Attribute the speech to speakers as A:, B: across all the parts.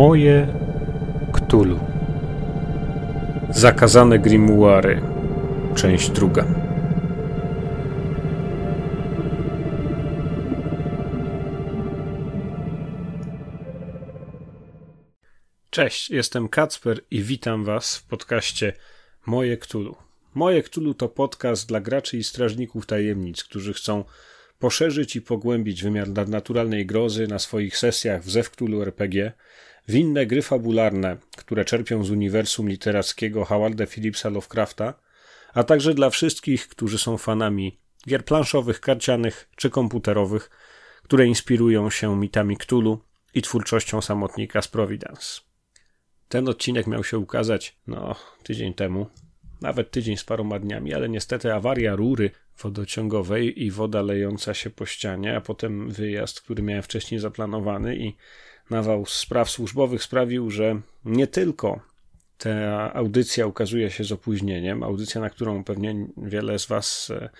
A: Moje Ktulu. Zakazane Grimuary. Część druga. Cześć, jestem Kacper i witam Was w podcaście Moje Ktulu. Moje Ktulu to podcast dla graczy i strażników tajemnic, którzy chcą poszerzyć i pogłębić wymiar nadnaturalnej grozy na swoich sesjach w Zewktulu RPG, w inne gry fabularne, które czerpią z uniwersum literackiego Howarda Phillipsa Lovecrafta, a także dla wszystkich, którzy są fanami gier planszowych, karcianych czy komputerowych, które inspirują się mitami Cthulhu i twórczością samotnika z Providence. Ten odcinek miał się ukazać, no, tydzień temu, nawet tydzień z paroma dniami, ale niestety awaria rury wodociągowej i woda lejąca się po ścianie, a potem wyjazd, który miałem wcześniej zaplanowany i nawał spraw służbowych sprawił, że nie tylko ta audycja ukazuje się z opóźnieniem, audycja, na którą pewnie wiele z Was e,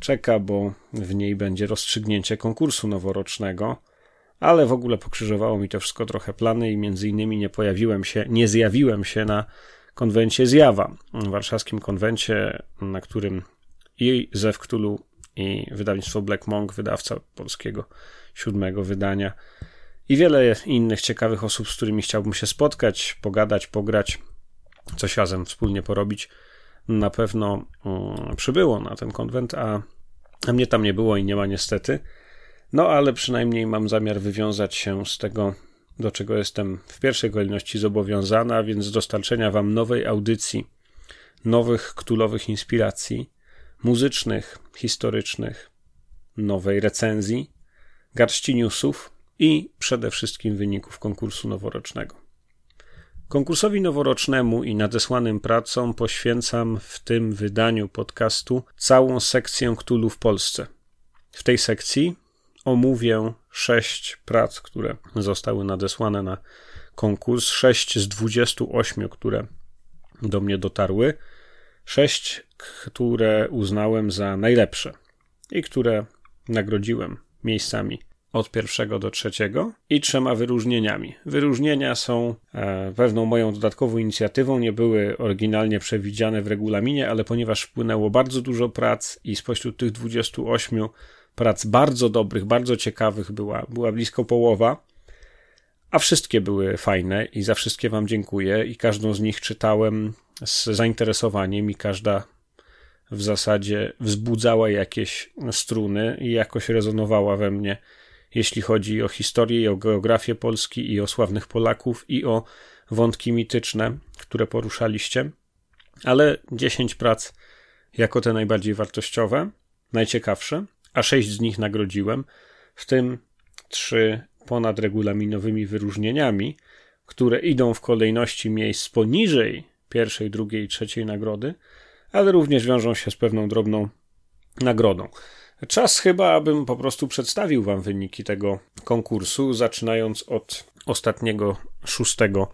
A: czeka, bo w niej będzie rozstrzygnięcie konkursu noworocznego, ale w ogóle pokrzyżowało mi to wszystko trochę plany i między innymi nie pojawiłem się, nie zjawiłem się na konwencie Zjawa, warszawskim konwencie, na którym i Zew Cthulhu i wydawnictwo Black Monk, wydawca polskiego siódmego wydania i wiele innych ciekawych osób, z którymi chciałbym się spotkać, pogadać, pograć, coś razem wspólnie porobić, na pewno um, przybyło na ten konwent, a, a mnie tam nie było i nie ma niestety. No ale przynajmniej mam zamiar wywiązać się z tego do czego jestem w pierwszej kolejności zobowiązana, a więc dostarczenia Wam nowej audycji, nowych ktulowych inspiracji, muzycznych, historycznych, nowej recenzji, garści newsów i przede wszystkim wyników konkursu noworocznego. Konkursowi noworocznemu i nadesłanym pracom poświęcam w tym wydaniu podcastu całą sekcję Ktulu w Polsce. W tej sekcji omówię sześć prac, które zostały nadesłane na konkurs, sześć z 28, które do mnie dotarły, sześć, które uznałem za najlepsze i które nagrodziłem miejscami od pierwszego do trzeciego i trzema wyróżnieniami. Wyróżnienia są e, pewną moją dodatkową inicjatywą, nie były oryginalnie przewidziane w regulaminie, ale ponieważ wpłynęło bardzo dużo prac i spośród tych 28 prac bardzo dobrych, bardzo ciekawych była, była blisko połowa, a wszystkie były fajne i za wszystkie Wam dziękuję i każdą z nich czytałem z zainteresowaniem i każda w zasadzie wzbudzała jakieś struny i jakoś rezonowała we mnie, jeśli chodzi o historię i o geografię Polski i o sławnych Polaków i o wątki mityczne, które poruszaliście. Ale 10 prac jako te najbardziej wartościowe, najciekawsze a sześć z nich nagrodziłem, w tym trzy ponadregulaminowymi wyróżnieniami, które idą w kolejności miejsc poniżej pierwszej, drugiej i trzeciej nagrody, ale również wiążą się z pewną drobną nagrodą. Czas chyba, abym po prostu przedstawił Wam wyniki tego konkursu, zaczynając od ostatniego, szóstego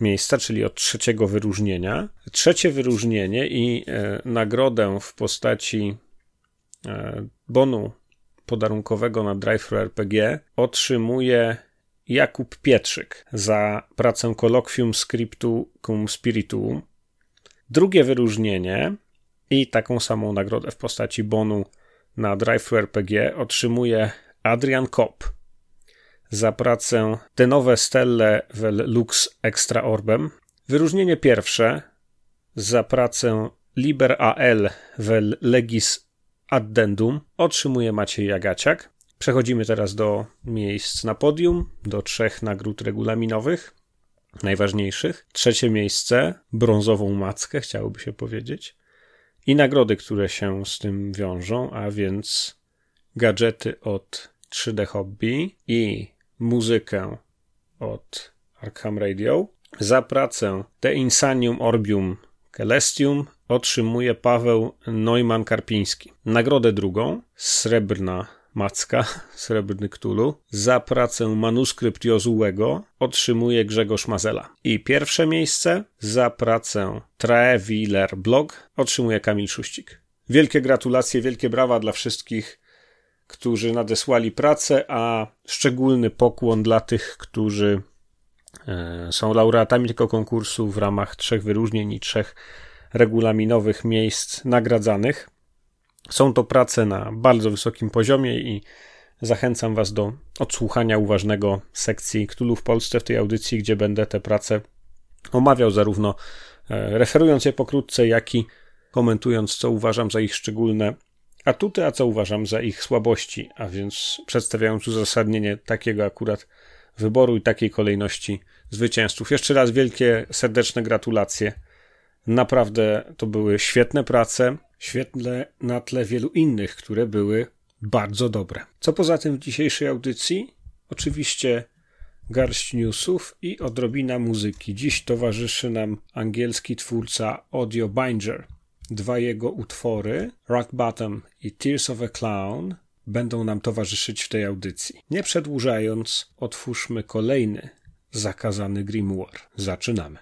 A: miejsca, czyli od trzeciego wyróżnienia. Trzecie wyróżnienie i e, nagrodę w postaci E, bonu podarunkowego na Drive RPG otrzymuje Jakub Pietrzyk za pracę Colloquium Scriptu cum Spirituum. Drugie wyróżnienie i taką samą nagrodę w postaci bonu na Drive RPG otrzymuje Adrian Kopp za pracę De Nove Stelle vel Lux Extra Orbem. Wyróżnienie pierwsze za pracę Liber AL vel Legis addendum otrzymuje Maciej Jagaciak. Przechodzimy teraz do miejsc na podium, do trzech nagród regulaminowych, najważniejszych. Trzecie miejsce, brązową mackę, chciałoby się powiedzieć. I nagrody, które się z tym wiążą, a więc gadżety od 3D Hobby i muzykę od Arkham Radio. Za pracę The Insanium Orbium Celestium otrzymuje Paweł Neumann-Karpiński. Nagrodę drugą, srebrna macka, srebrny ktulu, za pracę manuskrypt Jozułego otrzymuje Grzegorz Mazela. I pierwsze miejsce za pracę Traewiler Blog otrzymuje Kamil Szuścik. Wielkie gratulacje, wielkie brawa dla wszystkich, którzy nadesłali pracę, a szczególny pokłon dla tych, którzy e, są laureatami tego konkursu w ramach trzech wyróżnień i trzech regulaminowych miejsc nagradzanych. Są to prace na bardzo wysokim poziomie i zachęcam Was do odsłuchania uważnego sekcji Ktulu w Polsce w tej audycji, gdzie będę te prace omawiał zarówno e, referując je pokrótce, jak i komentując, co uważam za ich szczególne atuty, a co uważam za ich słabości, a więc przedstawiając uzasadnienie takiego akurat wyboru i takiej kolejności zwycięzców. Jeszcze raz wielkie, serdeczne gratulacje. Naprawdę to były świetne prace, świetne na tle wielu innych, które były bardzo dobre. Co poza tym w dzisiejszej audycji? Oczywiście garść newsów i odrobina muzyki. Dziś towarzyszy nam angielski twórca Audio Binger. Dwa jego utwory, Rock Bottom i Tears of a Clown, będą nam towarzyszyć w tej audycji. Nie przedłużając, otwórzmy kolejny zakazany grimoire. Zaczynamy.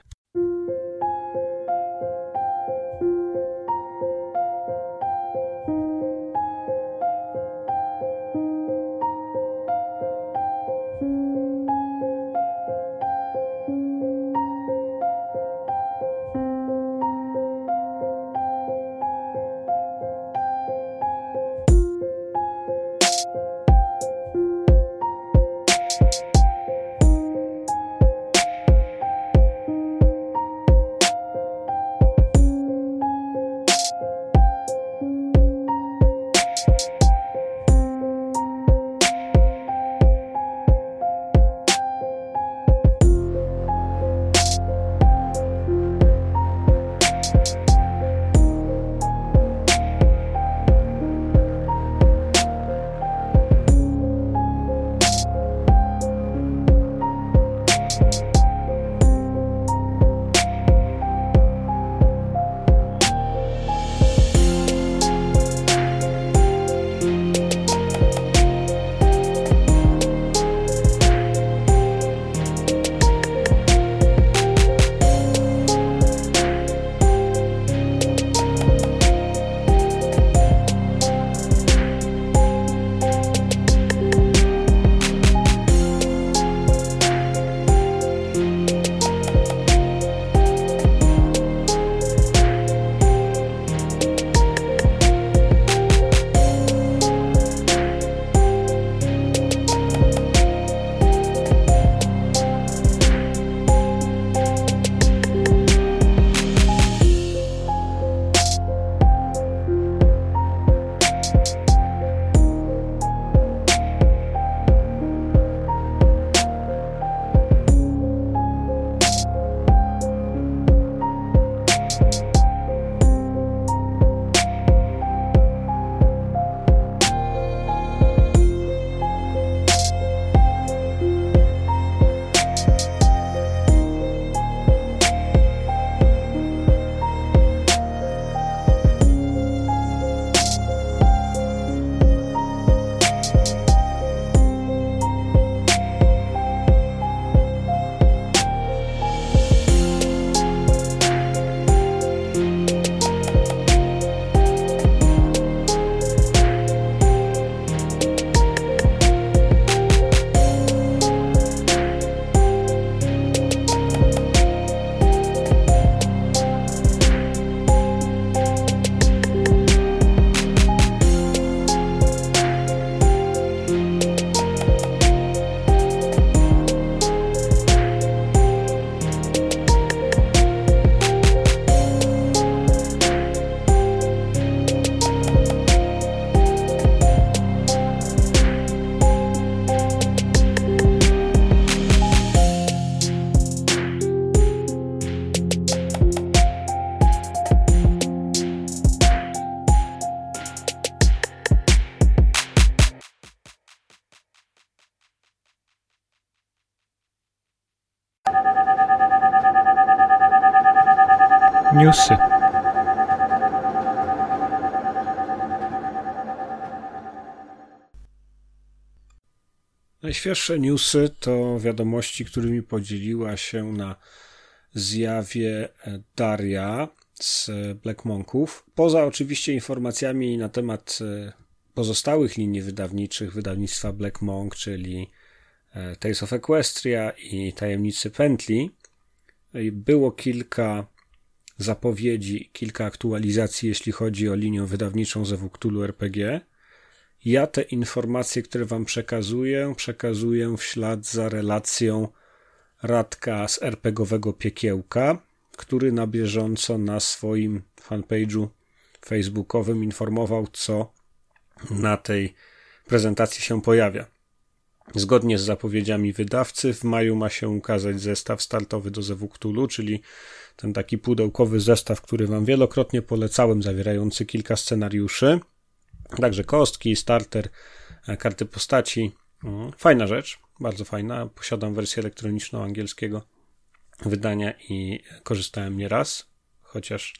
A: Najświeższe newsy to wiadomości, którymi podzieliła się na zjawie Daria z Black Monków. Poza oczywiście informacjami na temat e, pozostałych linii wydawniczych wydawnictwa Black Monk, czyli e, Tales of Equestria i Tajemnicy Pętli. Było kilka zapowiedzi, kilka aktualizacji, jeśli chodzi o linię wydawniczą ze Cthulhu RPG. Ja te informacje, które Wam przekazuję, przekazuję w ślad za relacją Radka z RPGowego Piekiełka, który na bieżąco na swoim fanpage'u facebookowym informował, co na tej prezentacji się pojawia. Zgodnie z zapowiedziami wydawcy, w maju ma się ukazać zestaw startowy do Zewuktulu, czyli ten taki pudełkowy zestaw, który Wam wielokrotnie polecałem, zawierający kilka scenariuszy. Także kostki, starter, e, karty postaci. Mm, fajna rzecz, bardzo fajna. Posiadam wersję elektroniczną angielskiego wydania i korzystałem nieraz, chociaż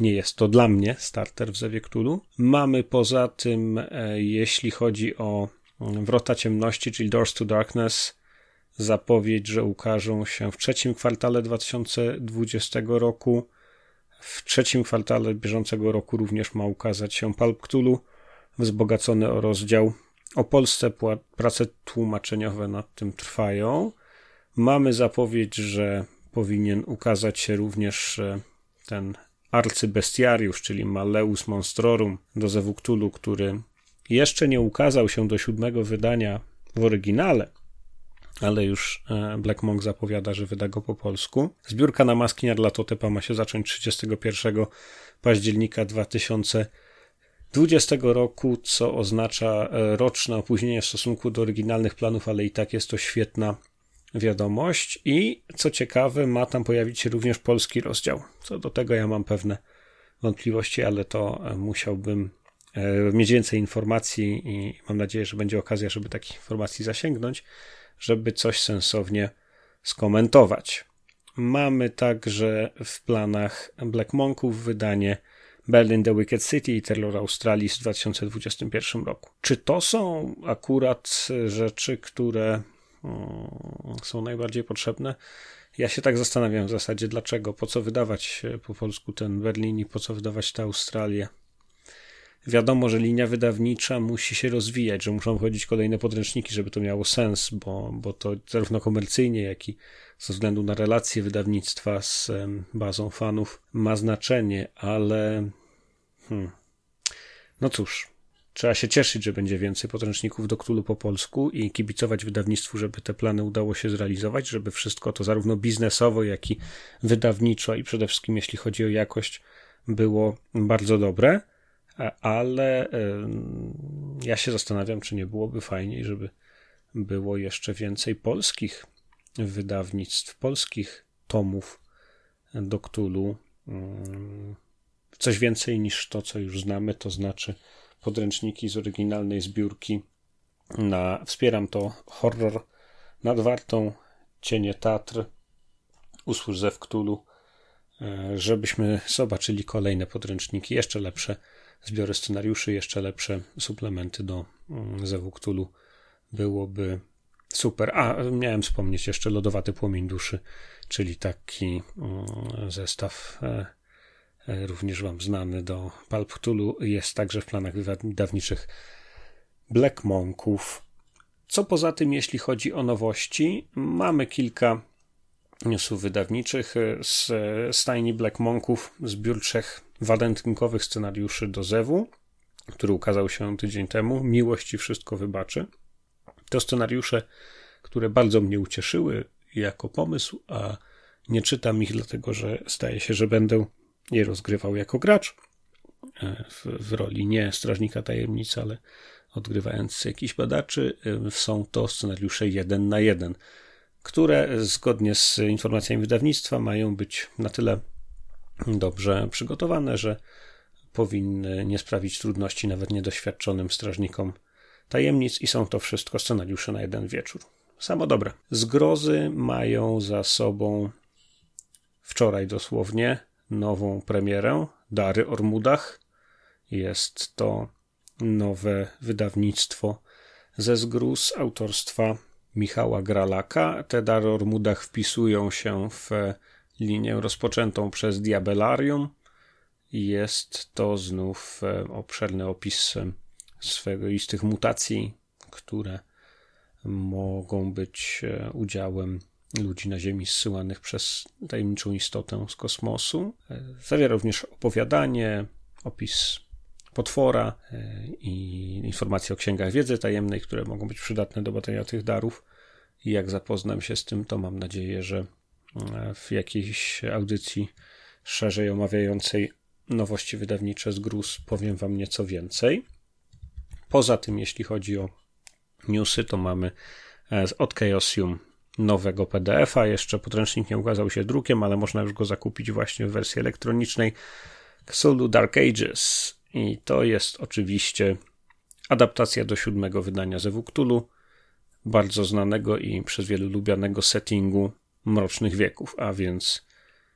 A: nie jest to dla mnie starter w Zewie Cthulhu. Mamy poza tym, e, jeśli chodzi o Wrota Ciemności, czyli Doors to Darkness, zapowiedź, że ukażą się w trzecim kwartale 2020 roku. W trzecim kwartale bieżącego roku również ma ukazać się Pulp Cthulhu, wzbogacony o rozdział. O Polsce prace tłumaczeniowe nad tym trwają. Mamy zapowiedź, że powinien ukazać się również e, ten arcybestiariusz, czyli Malleus Monstrorum do Zewuktulu, który jeszcze nie ukazał się do siódmego wydania w oryginale, ale już e, Black Monk zapowiada, że wyda go po polsku. Zbiórka na maski Nyarlathotepa ma się zacząć 31 października 2020 roku, co oznacza e, roczne opóźnienie w stosunku do oryginalnych planów, ale i tak jest to świetna wiadomość. I co ciekawe, ma tam pojawić się również polski rozdział. Co do tego ja mam pewne wątpliwości, ale to e, musiałbym mieć więcej informacji i mam nadzieję, że będzie okazja, żeby takich informacji zasięgnąć żeby coś sensownie skomentować. Mamy także w planach Black Monków wydanie Berlin The Wicked City i Terror Australis w 2021 roku. Czy to są akurat rzeczy, które są najbardziej potrzebne? Ja się tak zastanawiam w zasadzie, dlaczego, po co wydawać po polsku ten Berlin i po co wydawać tę Australię. Wiadomo, że linia wydawnicza musi się rozwijać, że muszą wchodzić kolejne podręczniki, żeby to miało sens, bo, bo to zarówno komercyjnie, jak i ze względu na relacje wydawnictwa z bazą fanów ma znaczenie, ale hmm. no cóż, trzeba się cieszyć, że będzie więcej podręczników do Ktulu po polsku i kibicować wydawnictwu, żeby te plany udało się zrealizować, żeby wszystko to zarówno biznesowo, jak i wydawniczo i przede wszystkim jeśli chodzi o jakość było bardzo dobre ale ja się zastanawiam, czy nie byłoby fajniej, żeby było jeszcze więcej polskich wydawnictw, polskich tomów do Ktulu. Coś więcej niż to, co już znamy, to znaczy podręczniki z oryginalnej zbiórki na Wspieram to horror nad Wartą, Cienie Tatr, Usłysz ze Ktulu, e, żebyśmy zobaczyli kolejne podręczniki, jeszcze lepsze zbiory scenariuszy, jeszcze lepsze suplementy do mm, Zewu byłoby super. A, miałem wspomnieć jeszcze Lodowaty Płomień Duszy, czyli taki mm, zestaw e, e, również Wam znany do Cthulhu. Jest także w planach wydawniczych Black Monków. Co poza tym, jeśli chodzi o nowości, mamy kilka newsów wydawniczych z stajni Black Monków, zbiór trzech walentynkowych scenariuszy do Zewu, który ukazał się tydzień temu. Miłość i wszystko wybaczy. To scenariusze, które bardzo mnie ucieszyły jako pomysł, a nie czytam ich dlatego, że zdaje się, że będę je rozgrywał jako gracz e, w, w roli nie strażnika tajemnicy, ale odgrywając jakiś badaczy. E, są to scenariusze jeden na jeden, które zgodnie z informacjami wydawnictwa mają być na tyle dobrze przygotowane, że powinny nie sprawić trudności nawet niedoświadczonym strażnikom tajemnic i są to wszystko scenariusze na jeden wieczór. Samo dobre. Zgrozy mają za sobą wczoraj dosłownie nową premierę Dary Ormudach. Jest to nowe wydawnictwo ze zgróz autorstwa Michała Gralaka. Te Dary Ormudach wpisują się w linię rozpoczętą przez Diabelarium. Jest to znów e, obszerny opis e, swoistych mutacji, które mogą być e, udziałem ludzi na Ziemi zsyłanych przez tajemniczą istotę z kosmosu. Zawiera również opowiadanie, opis potwora e, i informacje o księgach wiedzy tajemnej, które mogą być przydatne do badania tych darów. I jak zapoznam się z tym, to mam nadzieję, że w jakiejś audycji szerzej omawiającej nowości wydawnicze z GRUS powiem Wam nieco więcej. Poza tym, jeśli chodzi o newsy, to mamy e, od Chaosium nowego PDF-a. Jeszcze podręcznik nie ukazał się drukiem, ale można już go zakupić właśnie w wersji elektronicznej. Cthulhu Dark Ages. I to jest oczywiście adaptacja do siódmego wydania Zewu Cthulhu, bardzo znanego i przez wielu lubianego settingu Mrocznych Wieków, a więc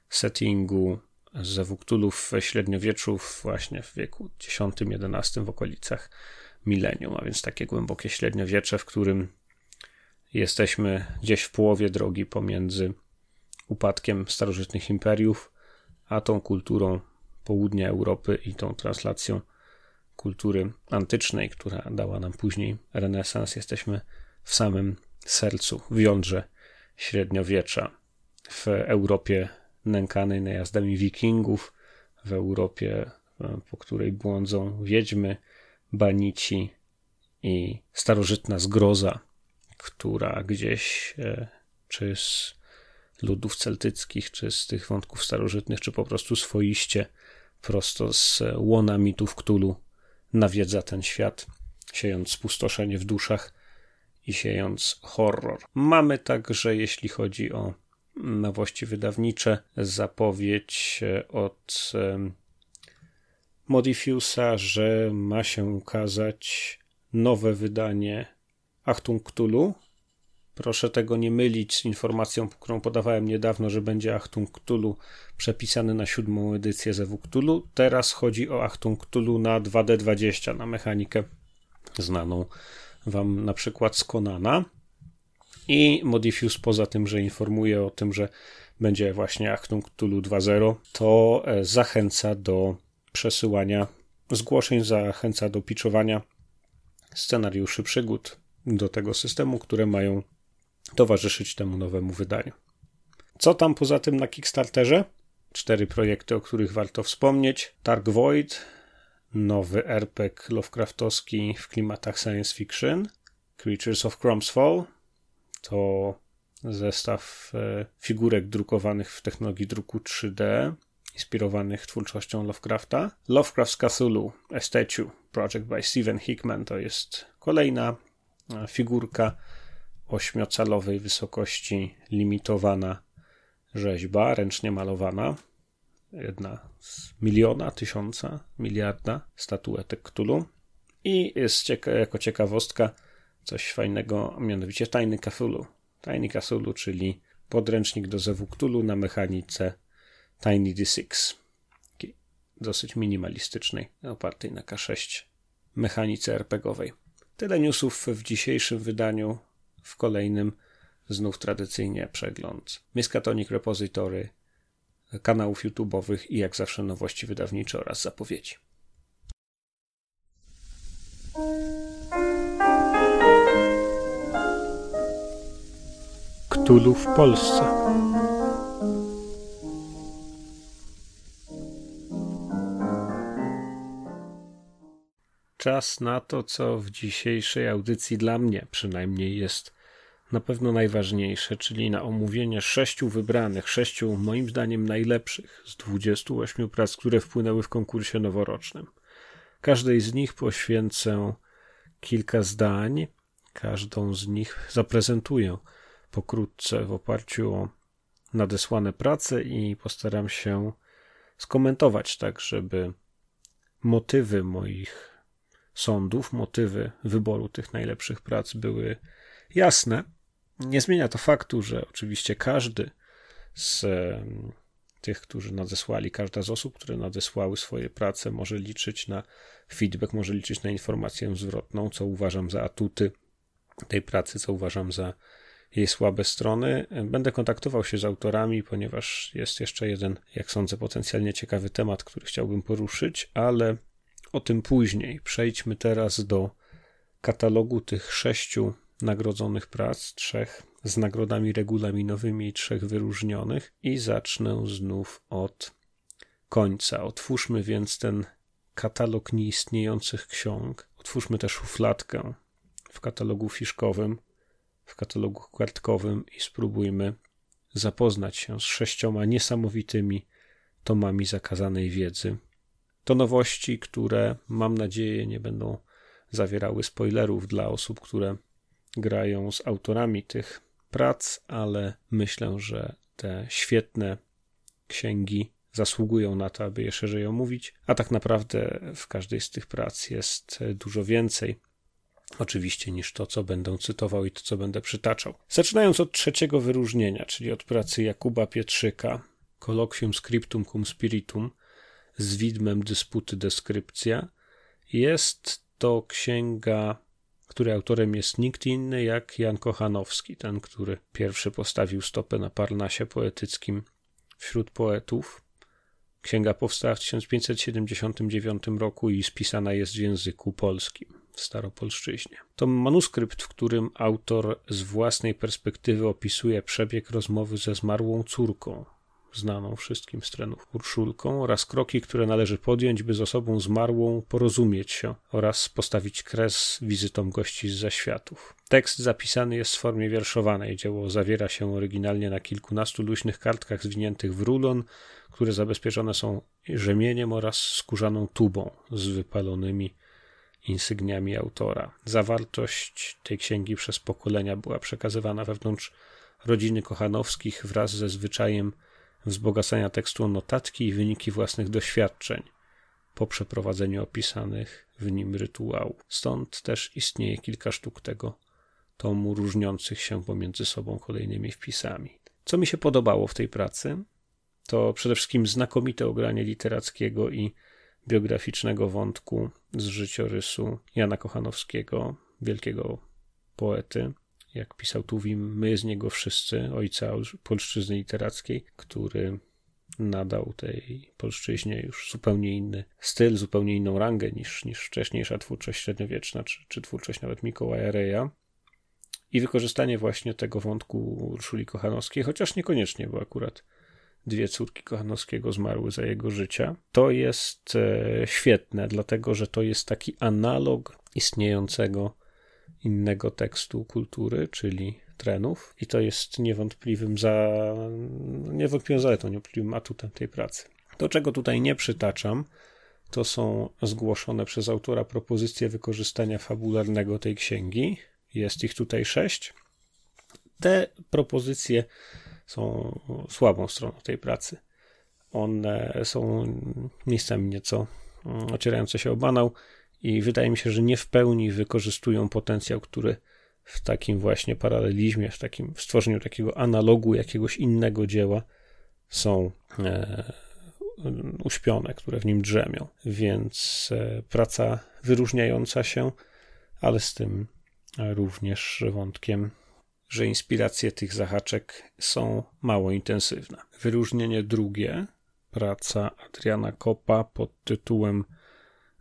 A: settingu Zewu Cthulhu w średniowieczu, właśnie w wieku X-XI w okolicach milenium, a więc takie głębokie średniowiecze, w którym jesteśmy gdzieś w połowie drogi pomiędzy upadkiem starożytnych imperiów, a tą kulturą południa Europy i tą translacją kultury antycznej, która dała nam później renesans. Jesteśmy w samym sercu, w jądrze średniowiecza, w Europie nękanej najazdami wikingów, w Europie, po której błądzą wiedźmy, banici i starożytna zgroza, która gdzieś e, czy z ludów celtyckich, czy z tych wątków starożytnych, czy po prostu swoiście prosto z łona mitów Ktulu nawiedza ten świat, siejąc spustoszenie w duszach i siejąc horror. Mamy także, jeśli chodzi o nowości wydawnicze, zapowiedź e, od Modifiusa, że ma się ukazać nowe wydanie Achtung Cthulhu. Proszę tego nie mylić z informacją, którą podawałem niedawno, że będzie Achtung Cthulhu przepisany na siódmą edycję Zewu Cthulhu. Teraz chodzi o Achtung Cthulhu na 2D20, na mechanikę znaną wam na przykład z Konana. I Modifius poza tym, że informuje o tym, że będzie właśnie Achtung Cthulhu 2.0, to e, zachęca do przesyłania zgłoszeń, zachęca do pitchowania scenariuszy przygód do tego systemu, które mają towarzyszyć temu nowemu wydaniu. Co tam poza tym na Kickstarterze? Cztery projekty, o których warto wspomnieć. Dark Void, nowy RPG Lovecraftowski w klimatach science fiction. Creatures of Cromsfall to zestaw e, figurek drukowanych w technologii druku 3D inspirowanych twórczością Lovecrafta. Lovecraft's Cthulhu, A Statue, project by Steven Hickman, to jest kolejna e, figurka ośmiocalowej wysokości, limitowana rzeźba, ręcznie malowana. Jedna z miliona, tysiąca, miliarda statuetek Cthulhu. I jest cieka jako ciekawostka coś fajnego, mianowicie Tajny Cthulhu. Tajny Cthulhu, czyli podręcznik do Zewu Cthulhu na mechanice Tiny D6. Dosyć minimalistycznej, opartej na K6 mechanice RPGowej. Tyle newsów w dzisiejszym wydaniu. W kolejnym znów tradycyjnie przegląd Miskatonic Repository, kanałów YouTube'owych i jak zawsze nowości wydawnicze oraz zapowiedzi. Ktulu w Polsce. czas na to, co w dzisiejszej audycji dla mnie przynajmniej jest na pewno najważniejsze, czyli na omówienie sześciu wybranych, sześciu moim zdaniem najlepszych z 28 prac, które wpłynęły w konkursie noworocznym. Każdej z nich poświęcę kilka zdań, każdą z nich zaprezentuję pokrótce w oparciu o nadesłane prace i postaram się skomentować tak, żeby motywy moich sądów, motywy wyboru tych najlepszych prac były jasne. Nie zmienia to faktu, że oczywiście każdy z tych, którzy nadesłali, każda z osób, które nadesłały swoje prace, może liczyć na feedback, może liczyć na informację zwrotną, co uważam za atuty tej pracy, co uważam za jej słabe strony. Będę kontaktował się z autorami, ponieważ jest jeszcze jeden, jak sądzę, potencjalnie ciekawy temat, który chciałbym poruszyć, ale o tym później. Przejdźmy teraz do katalogu tych sześciu nagrodzonych prac, trzech z nagrodami regulaminowymi i trzech wyróżnionych, i zacznę znów od końca. Otwórzmy więc ten katalog nieistniejących ksiąg. Otwórzmy też szufladkę w katalogu fiszkowym, w katalogu kartkowym i spróbujmy zapoznać się z sześcioma niesamowitymi tomami zakazanej wiedzy. To nowości, które mam nadzieję nie będą zawierały spoilerów dla osób, które grają z autorami tych prac, ale myślę, że te świetne księgi zasługują na to, aby je szerzej omówić, a tak naprawdę w każdej z tych prac jest dużo więcej. Oczywiście niż to, co będę cytował i to, co będę przytaczał. Zaczynając od trzeciego wyróżnienia, czyli od pracy Jakuba Pietrzyka, Colloquium Scriptum cum Spiritum, z widmem dysputy deskrypcja, jest to księga, której autorem jest nikt inny jak Jan Kochanowski, ten, który pierwszy postawił stopę na Parnasie poetyckim wśród poetów. Księga powstała w 1579 roku i spisana jest w języku polskim, w staropolszczyźnie. To manuskrypt, w którym autor z własnej perspektywy opisuje przebieg rozmowy ze zmarłą córką, znaną wszystkim z trenów Urszulką, oraz kroki, które należy podjąć, by z osobą zmarłą porozumieć się oraz postawić kres wizytom gości z zaświatów. Tekst zapisany jest w formie wierszowanej. Dzieło zawiera się oryginalnie na kilkunastu luźnych kartkach zwiniętych w rulon, które zabezpieczone są rzemieniem oraz skórzaną tubą z wypalonymi insygniami autora. Zawartość tej księgi przez pokolenia była przekazywana wewnątrz rodziny Kochanowskich wraz ze zwyczajem wzbogacania tekstu o notatki i wyniki własnych doświadczeń po przeprowadzeniu opisanych w nim rytuałów. Stąd też istnieje kilka sztuk tego tomu różniących się pomiędzy sobą kolejnymi wpisami. Co mi się podobało w tej pracy, to przede wszystkim znakomite ogranie literackiego i biograficznego wątku z życiorysu Jana Kochanowskiego, wielkiego poety, jak pisał Tuwim, my z niego wszyscy, ojca polszczyzny literackiej, który nadał tej polszczyźnie już zupełnie inny styl, zupełnie inną rangę niż, niż wcześniejsza twórczość średniowieczna, czy, czy twórczość nawet Mikołaja Reja. I wykorzystanie właśnie tego wątku Urszuli Kochanowskiej, chociaż niekoniecznie, bo akurat dwie córki Kochanowskiego zmarły za jego życia. To jest e, świetne, dlatego że to jest taki analog istniejącego innego tekstu kultury, czyli trenów, i to jest niewątpliwym za niewątpliwą zaletą, niewątpliwym atutem tej pracy. To, czego tutaj nie przytaczam, to są zgłoszone przez autora propozycje wykorzystania fabularnego tej księgi. Jest ich tutaj sześć. Te propozycje są słabą stroną tej pracy. One są miejscami nieco mm, ocierające się o banał i wydaje mi się, że nie w pełni wykorzystują potencjał, który w takim właśnie paralelizmie, w takim w stworzeniu takiego analogu jakiegoś innego dzieła są e, uśpione, które w nim drzemią. Więc e, praca wyróżniająca się, ale z tym również wątkiem że inspiracje tych zahaczek są mało intensywne. Wyróżnienie drugie, praca Adriana Kopa pod tytułem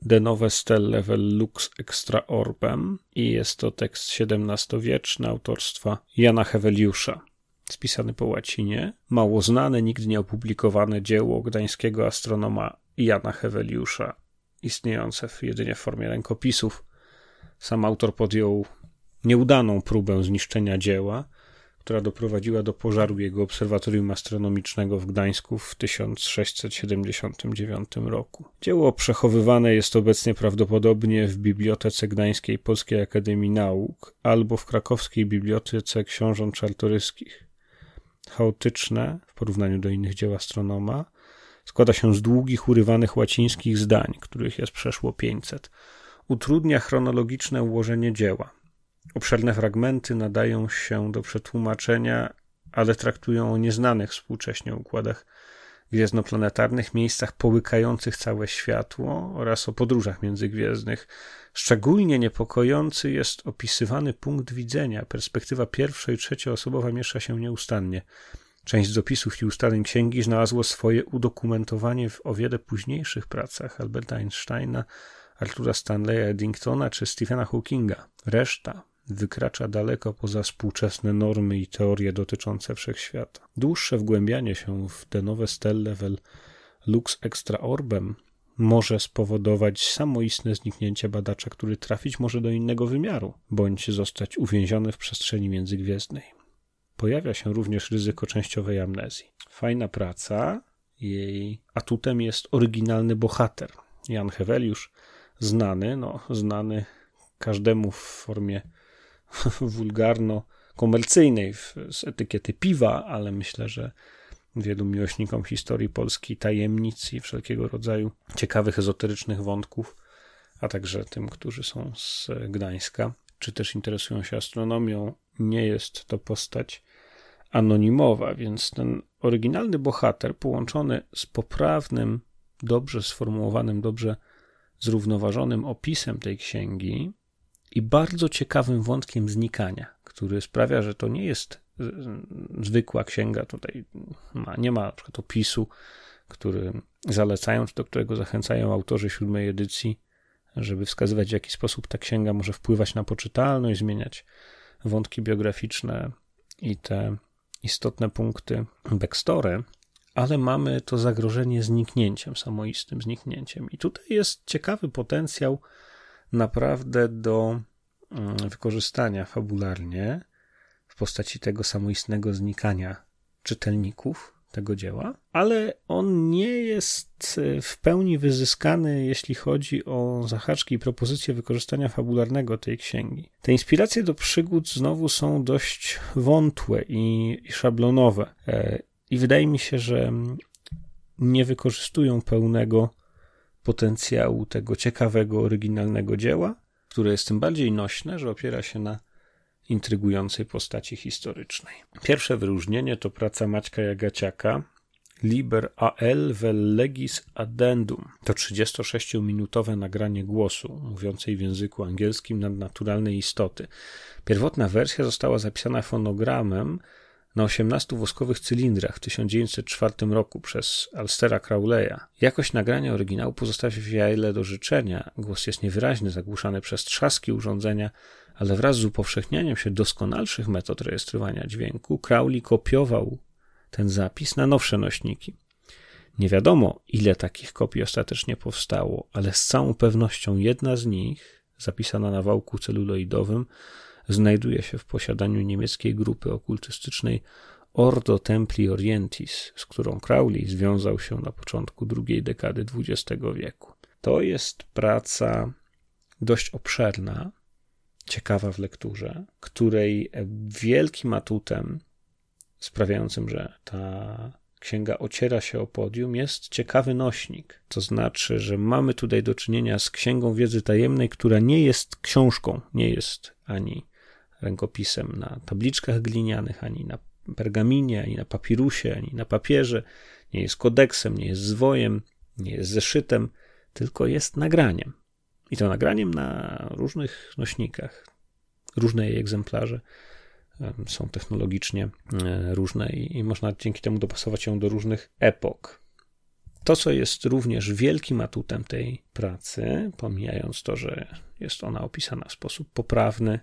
A: De Nove Stelle vel Lux Extra Orbem i jest to tekst XVII-wieczny autorstwa Jana Heweliusza, spisany po łacinie, mało znane, nigdy nie opublikowane dzieło gdańskiego astronoma Jana Heweliusza, istniejące w jedynie w formie rękopisów. Sam autor podjął nieudaną próbę zniszczenia dzieła, która doprowadziła do pożaru jego obserwatorium astronomicznego w Gdańsku w 1679 roku. Dzieło przechowywane jest obecnie prawdopodobnie w Bibliotece Gdańskiej Polskiej Akademii Nauk albo w krakowskiej Bibliotece Książąt Czartoryskich. Chaotyczne w porównaniu do innych dzieł astronoma, składa się z długich, urywanych łacińskich zdań, których jest przeszło 500. Utrudnia chronologiczne ułożenie dzieła. Obszerne fragmenty nadają się do przetłumaczenia, ale traktują o nieznanych współcześnie układach gwiezdnoplanetarnych, miejscach połykających całe światło oraz o podróżach międzygwiezdnych. Szczególnie niepokojący jest opisywany punkt widzenia. Perspektywa pierwsza i trzecioosobowa miesza się nieustannie. Część z opisów i ustaleń księgi znalazło swoje udokumentowanie w o wiele późniejszych pracach Alberta Einsteina, Artura Stanleya Eddingtona czy Stephena Hawkinga. Reszta wykracza daleko poza współczesne normy i teorie dotyczące wszechświata. Dłuższe wgłębianie się w te nowe stelle vel lux extra orbem może spowodować samoistne zniknięcie badacza, który trafić może do innego wymiaru, bądź zostać uwięziony w przestrzeni międzygwiezdnej. Pojawia się również ryzyko częściowej amnezji. Fajna praca, jej atutem jest oryginalny bohater. Jan Heweliusz, znany, no znany każdemu w formie wulgarno-komercyjnej z etykiety piwa, ale myślę, że wielu miłośnikom historii Polski tajemnic i wszelkiego rodzaju ciekawych, ezoterycznych wątków, a także tym, którzy są z Gdańska, czy też interesują się astronomią, nie jest to postać anonimowa, więc ten oryginalny bohater połączony z poprawnym, dobrze sformułowanym, dobrze zrównoważonym opisem tej księgi i bardzo ciekawym wątkiem znikania, który sprawia, że to nie jest zwykła księga, tutaj ma, nie ma na przykład opisu, który zalecają, czy do którego zachęcają autorzy siódmej edycji, żeby wskazywać, w jaki sposób ta księga może wpływać na poczytalność, zmieniać wątki biograficzne i te istotne punkty backstory, ale mamy to zagrożenie zniknięciem, samoistym zniknięciem. I tutaj jest ciekawy potencjał naprawdę do mm, wykorzystania fabularnie w postaci tego samoistnego znikania czytelników tego dzieła, ale on nie jest e, w pełni wyzyskany, jeśli chodzi o zahaczki i propozycje wykorzystania fabularnego tej księgi. Te inspiracje do przygód znowu są dość wątłe i, i szablonowe. E, I wydaje mi się, że nie wykorzystują pełnego potencjału tego ciekawego, oryginalnego dzieła, które jest tym bardziej nośne, że opiera się na intrygującej postaci historycznej. Pierwsze wyróżnienie to praca Maćka Jagaciaka, Liber AL vel legis addendum. To 36-minutowe nagranie głosu, mówiącej w języku angielskim nadnaturalnej istoty. Pierwotna wersja została zapisana fonogramem na 18 woskowych cylindrach w 1904 roku przez Alstera Crowleya. Jakość nagrania oryginału pozostawia wiele do życzenia. Głos jest niewyraźny, zagłuszany przez trzaski urządzenia, ale wraz z upowszechnianiem się doskonalszych metod rejestrowania dźwięku, Crowley kopiował ten zapis na nowsze nośniki. Nie wiadomo, ile takich kopii ostatecznie powstało, ale z całą pewnością jedna z nich, zapisana na wałku celuloidowym, znajduje się w posiadaniu niemieckiej grupy okultystycznej Ordo Templi Orientis, z którą Crowley związał się na początku drugiej dekady XX wieku. To jest praca dość obszerna, ciekawa w lekturze, której wielkim atutem sprawiającym, że ta księga ociera się o podium, jest ciekawy nośnik. To znaczy, że mamy tutaj do czynienia z księgą wiedzy tajemnej, która nie jest książką, nie jest ani rękopisem na tabliczkach glinianych, ani na pergaminie, ani na papirusie, ani na papierze, nie jest kodeksem, nie jest zwojem, nie jest zeszytem, tylko jest nagraniem. I to nagraniem na różnych nośnikach. Różne jej egzemplarze są technologicznie e, różne i, i można dzięki temu dopasować ją do różnych epok. To, co jest również wielkim atutem tej pracy, pomijając to, że jest ona opisana w sposób poprawny,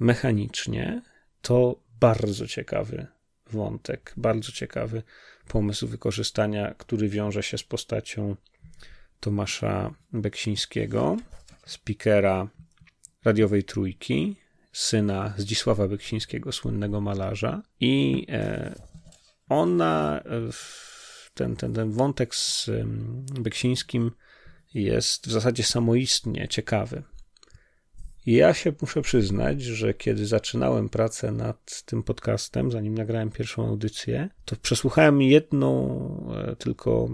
A: mechanicznie, to bardzo ciekawy wątek, bardzo ciekawy pomysł wykorzystania, który wiąże się z postacią Tomasza Beksińskiego, speakera radiowej trójki, syna Zdzisława Beksińskiego, słynnego malarza. I e, ona, ten, ten, ten wątek z Beksińskim jest w zasadzie samoistnie ciekawy. Ja się muszę przyznać, że kiedy zaczynałem pracę nad tym podcastem, zanim nagrałem pierwszą audycję, to przesłuchałem jedną e, tylko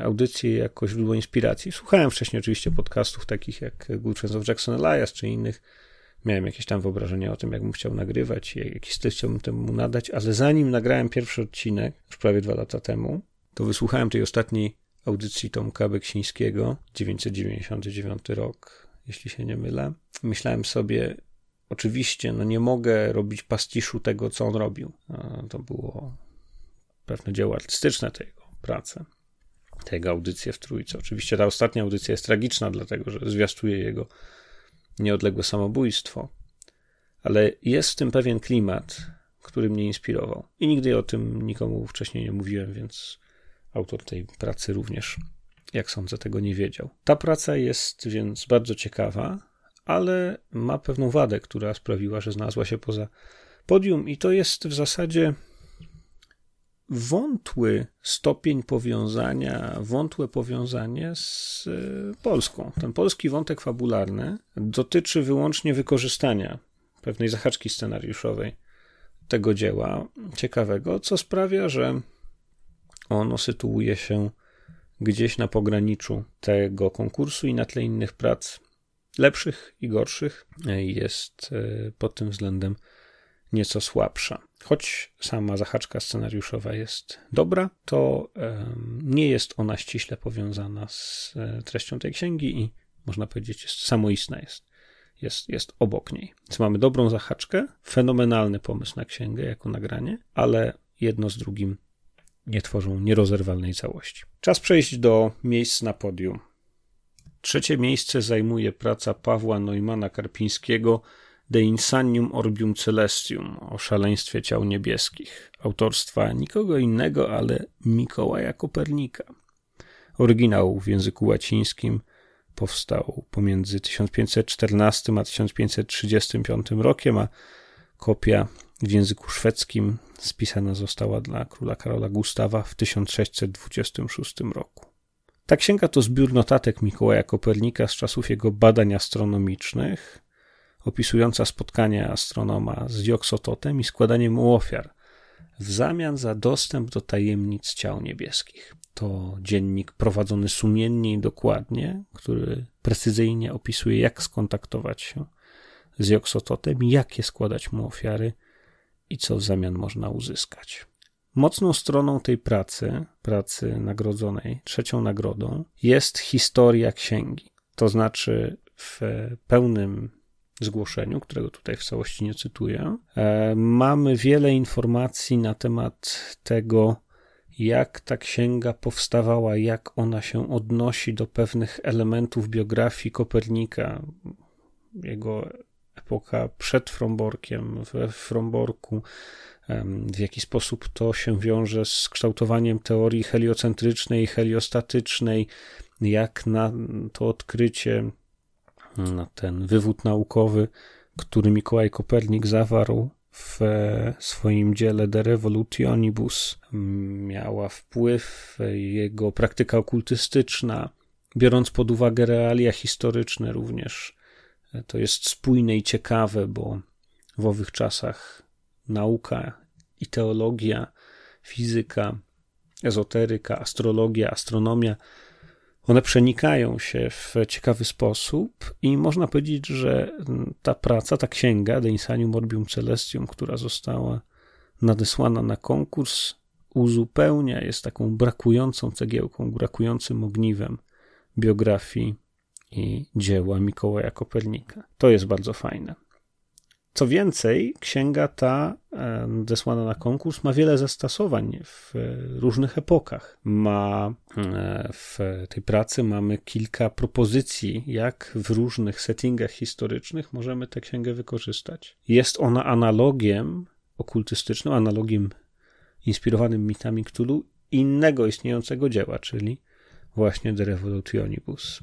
A: audycję jako źródło inspiracji. Słuchałem wcześniej oczywiście podcastów takich jak Friends of Jackson Elias czy innych. Miałem jakieś tam wyobrażenia o tym, jak bym chciał nagrywać, jaki styl chciałbym temu nadać, ale zanim nagrałem pierwszy odcinek, już prawie dwa lata temu, to wysłuchałem tej ostatniej audycji Tomka Beksińskiego, 999 rok, jeśli się nie mylę. Myślałem sobie, oczywiście, no nie mogę robić pastiszu tego, co on robił. To było pewne dzieło artystyczne tego pracy tego audycję w trójce. Oczywiście ta ostatnia audycja jest tragiczna, dlatego że zwiastuje jego nieodległe samobójstwo. ale jest w tym pewien klimat, który mnie inspirował. I nigdy o tym nikomu wcześniej nie mówiłem, więc autor tej pracy również, jak sądzę, tego nie wiedział. Ta praca jest więc bardzo ciekawa, ale ma pewną wadę, która sprawiła, że znalazła się poza podium, i to jest w zasadzie wątły stopień powiązania, wątłe powiązanie z e, Polską. Ten polski wątek fabularny dotyczy wyłącznie wykorzystania pewnej zahaczki scenariuszowej tego dzieła ciekawego, co sprawia, że ono sytuuje się gdzieś na pograniczu tego konkursu i na tle innych prac lepszych i gorszych jest e, pod tym względem nieco słabsza. Choć sama zahaczka scenariuszowa jest dobra, to nie jest ona ściśle powiązana z e, treścią tej księgi i można powiedzieć, jest samoistna jest. Jest, jest obok niej. Więc mamy dobrą zahaczkę, fenomenalny pomysł na księgę jako nagranie, ale jedno z drugim nie tworzą nierozerwalnej całości. Czas przejść do miejsc na podium. Trzecie miejsce zajmuje praca Pawła Neumana Karpińskiego De Insanium Orbium Celestium o szaleństwie ciał niebieskich, autorstwa nikogo innego, ale Mikołaja Kopernika. Oryginał w języku łacińskim powstał pomiędzy 1514 a 1535 rokiem, a kopia w języku szwedzkim spisana została dla króla Karola Gustawa w 1626 roku. Ta księga to zbiór notatek Mikołaja Kopernika z czasów jego badań astronomicznych, opisująca spotkania astronoma z Joksototem i składaniem mu ofiar w zamian za dostęp do tajemnic ciał niebieskich. To dziennik prowadzony sumiennie i dokładnie, który precyzyjnie opisuje, jak skontaktować się z Joksototem, jakie składać mu ofiary i co w zamian można uzyskać. Mocną stroną tej pracy, pracy nagrodzonej trzecią nagrodą, jest historia księgi. To znaczy, w pełnym zgłoszeniu, którego tutaj w całości nie cytuję, e, mamy wiele informacji na temat tego, jak ta księga powstawała, jak ona się odnosi do pewnych elementów biografii Kopernika, jego epoka przed Fromborkiem, we Fromborku, w jaki sposób to się wiąże z kształtowaniem teorii heliocentrycznej heliostatycznej, jak na to odkrycie na ten wywód naukowy, który Mikołaj Kopernik zawarł w swoim dziele De Revolutionibus, miała wpływ jego praktyka okultystyczna, biorąc pod uwagę realia historyczne również. To jest spójne i ciekawe, bo w owych czasach nauka i teologia, fizyka, ezoteryka, astrologia, astronomia one przenikają się w ciekawy sposób i można powiedzieć, że ta praca, ta księga De Insanium Orbium Celestium, która została nadesłana na konkurs, uzupełnia, jest taką brakującą cegiełką, brakującym ogniwem biografii i dzieła Mikołaja Kopernika. To jest bardzo fajne. Co więcej, księga ta e, desłana na konkurs ma wiele zastosowań w różnych epokach. Ma e, w tej pracy mamy kilka propozycji, jak w różnych settingach historycznych możemy tę księgę wykorzystać. Jest ona analogiem okultystycznym, analogiem inspirowanym mitami Cthulhu innego istniejącego dzieła, czyli właśnie De Revolutionibus.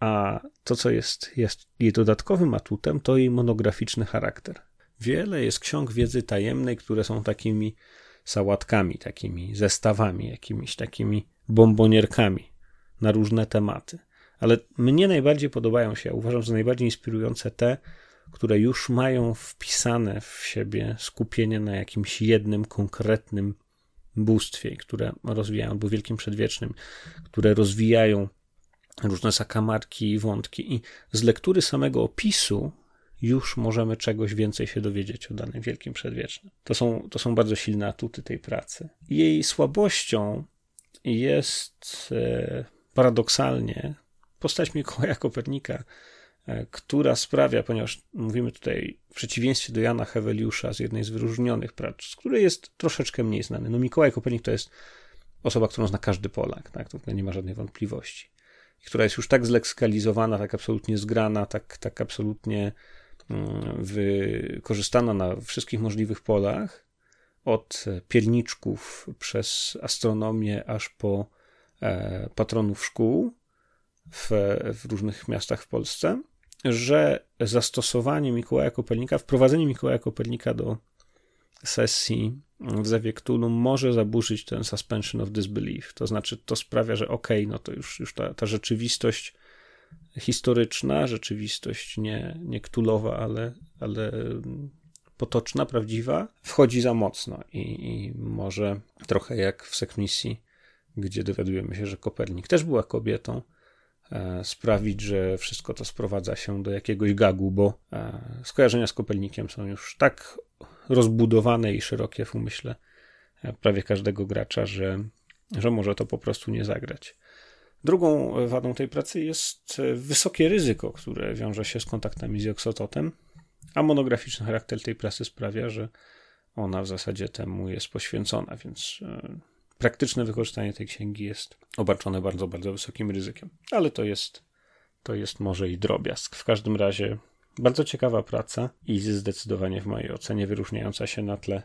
A: A to, co jest, jest jej dodatkowym atutem, to jej monograficzny charakter. Wiele jest ksiąg wiedzy tajemnej, które są takimi sałatkami, takimi zestawami, jakimiś takimi bombonierkami na różne tematy. Ale mnie najbardziej podobają się, uważam, że najbardziej inspirujące te, które już mają wpisane w siebie skupienie na jakimś jednym konkretnym bóstwie, które rozwijają, albo wielkim przedwiecznym, które rozwijają różne zakamarki i wątki. I z lektury samego opisu już możemy czegoś więcej się dowiedzieć o danym wielkim przedwiecznym. To są, to są bardzo silne atuty tej pracy. Jej słabością jest e, paradoksalnie postać Mikołaja Kopernika, e, która sprawia, ponieważ mówimy tutaj w przeciwieństwie do Jana Heweliusza z jednej z wyróżnionych prac, z której jest troszeczkę mniej znany. No Mikołaj Kopernik to jest osoba, którą zna każdy Polak, tak? To nie ma żadnej wątpliwości która jest już tak zleksykalizowana, tak absolutnie zgrana, tak, tak absolutnie mm, wykorzystana na wszystkich możliwych polach, od pierniczków przez astronomię aż po e, patronów szkół w, w różnych miastach w Polsce, że zastosowanie Mikołaja Kopernika, wprowadzenie Mikołaja Kopernika do sesji w Zewie Cthulhu może zaburzyć ten suspension of disbelief. To znaczy, to sprawia, że okej, okay, no to już, już ta, ta rzeczywistość historyczna, rzeczywistość nie, nie ale, ale potoczna, prawdziwa, wchodzi za mocno i, i może trochę jak w sekmisji, gdzie dowiadujemy się, że Kopernik też była kobietą, e, sprawić, że wszystko to sprowadza się do jakiegoś gagu, bo e, skojarzenia z Kopernikiem są już tak rozbudowane i szerokie w umyśle e, prawie każdego gracza, że, że może to po prostu nie zagrać. Drugą wadą tej pracy jest wysokie ryzyko, które wiąże się z kontaktami z Joxototem, a monograficzny charakter tej pracy sprawia, że ona w zasadzie temu jest poświęcona, więc e, praktyczne wykorzystanie tej księgi jest obarczone bardzo, bardzo wysokim ryzykiem. Ale to jest, to jest może i drobiazg. W każdym razie bardzo ciekawa praca i zdecydowanie w mojej ocenie wyróżniająca się na tle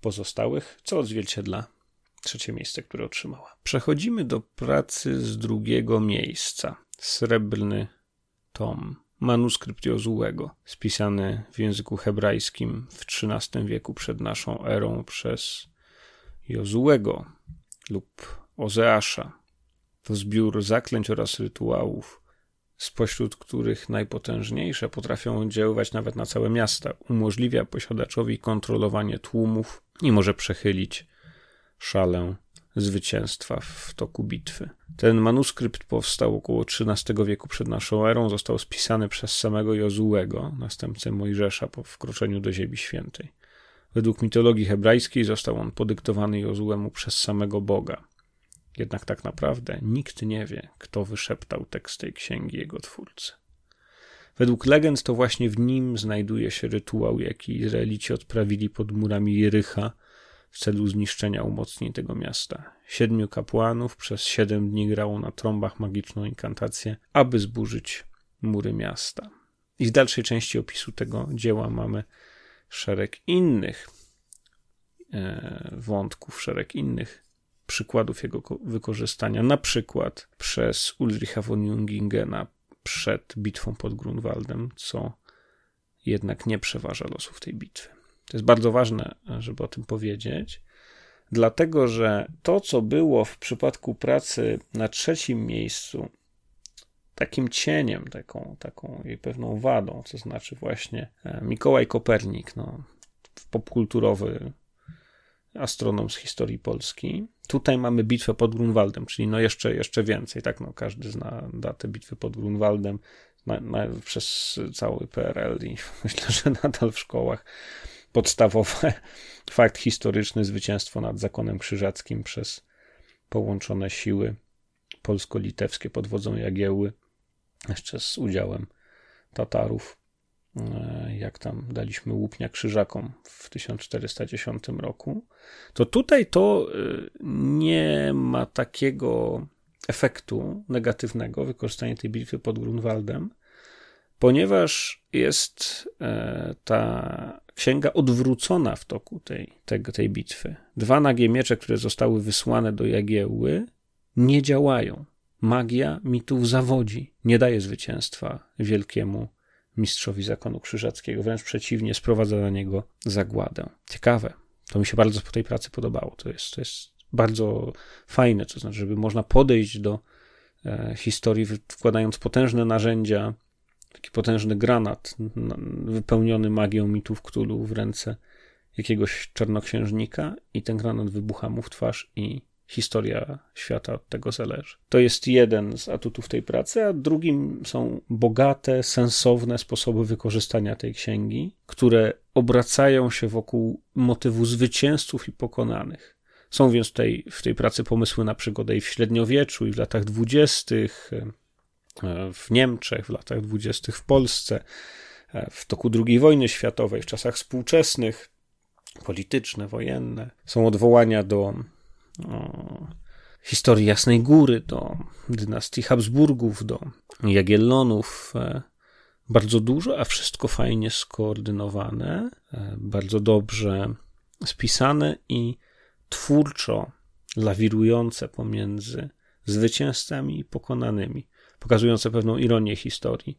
A: pozostałych, co odzwierciedla trzecie miejsce, które otrzymała. Przechodzimy do pracy z drugiego miejsca. Srebrny tom. Manuskrypt Jozułego, spisany w języku hebrajskim w XIII wieku przed naszą erą przez Jozułego lub Ozeasza. To zbiór zaklęć oraz rytuałów, spośród których najpotężniejsze potrafią oddziaływać nawet na całe miasta. Umożliwia posiadaczowi kontrolowanie tłumów i może przechylić szalę zwycięstwa w toku bitwy. Ten manuskrypt powstał około XIII wieku przed naszą erą, został spisany przez samego Jozułego, następcę Mojżesza po wkroczeniu do Ziemi Świętej. Według mitologii hebrajskiej został on podyktowany Jozułemu przez samego Boga. Jednak tak naprawdę nikt nie wie, kto wyszeptał tekst tej księgi jego twórcy. Według legend to właśnie w nim znajduje się rytuał, jaki Izraelici odprawili pod murami Jericha w celu zniszczenia umocnień tego miasta. Siedmiu kapłanów przez siedem dni grało na trąbach magiczną inkantację, aby zburzyć mury miasta. I w dalszej części opisu tego dzieła mamy szereg innych e, wątków, szereg innych przykładów jego wykorzystania, na przykład przez Ulricha von Jungingena przed bitwą pod Grunwaldem, co jednak nie przeważa losów tej bitwy. To jest bardzo ważne, żeby o tym powiedzieć, dlatego że to, co było w przypadku pracy na trzecim miejscu, takim cieniem, taką, taką jej pewną wadą, to znaczy właśnie e, Mikołaj Kopernik, no, popkulturowy astronom z historii Polski. Tutaj mamy bitwę pod Grunwaldem, czyli no jeszcze, jeszcze więcej, tak, no każdy zna datę bitwy pod Grunwaldem na, na, przez cały PRL i myślę, że nadal w szkołach. Podstawowe fakt historyczny zwycięstwo nad zakonem krzyżackim przez połączone siły polsko-litewskie pod wodzą Jagieły, jeszcze z udziałem Tatarów, jak tam daliśmy łupnia krzyżakom w 1410 roku, to tutaj to e, nie ma takiego efektu negatywnego wykorzystanie tej bitwy pod Grunwaldem, ponieważ jest e, ta księga odwrócona w toku tej, tej, tej bitwy. Dwa nagie miecze, które zostały wysłane do Jagiełły, nie działają. Magia mitów zawodzi, nie daje zwycięstwa wielkiemu mistrzowi zakonu krzyżackiego, wręcz przeciwnie, sprowadza na niego zagładę. Ciekawe. To mi się bardzo po tej pracy podobało. To jest, to jest bardzo fajne, to znaczy, żeby można podejść do e, historii, wkładając potężne narzędzia taki potężny granat wypełniony magią mitów Cthulhu w ręce jakiegoś czarnoksiężnika i ten granat wybucha mu w twarz i historia świata od tego zależy. To jest jeden z atutów tej pracy, a drugim są bogate, sensowne sposoby wykorzystania tej księgi, które obracają się wokół motywu zwycięzców i pokonanych. Są więc tutaj w tej pracy pomysły na przygodę i w średniowieczu, i w latach dwudziestych, w Niemczech, w latach dwudziestych w Polsce, w toku II wojny światowej, w czasach współczesnych, polityczne, wojenne. Są odwołania do historii Jasnej Góry, do dynastii Habsburgów, do Jagiellonów, e, bardzo dużo, a wszystko fajnie skoordynowane, e, bardzo dobrze spisane i twórczo lawirujące pomiędzy zwycięzcami i pokonanymi, pokazujące pewną ironię historii,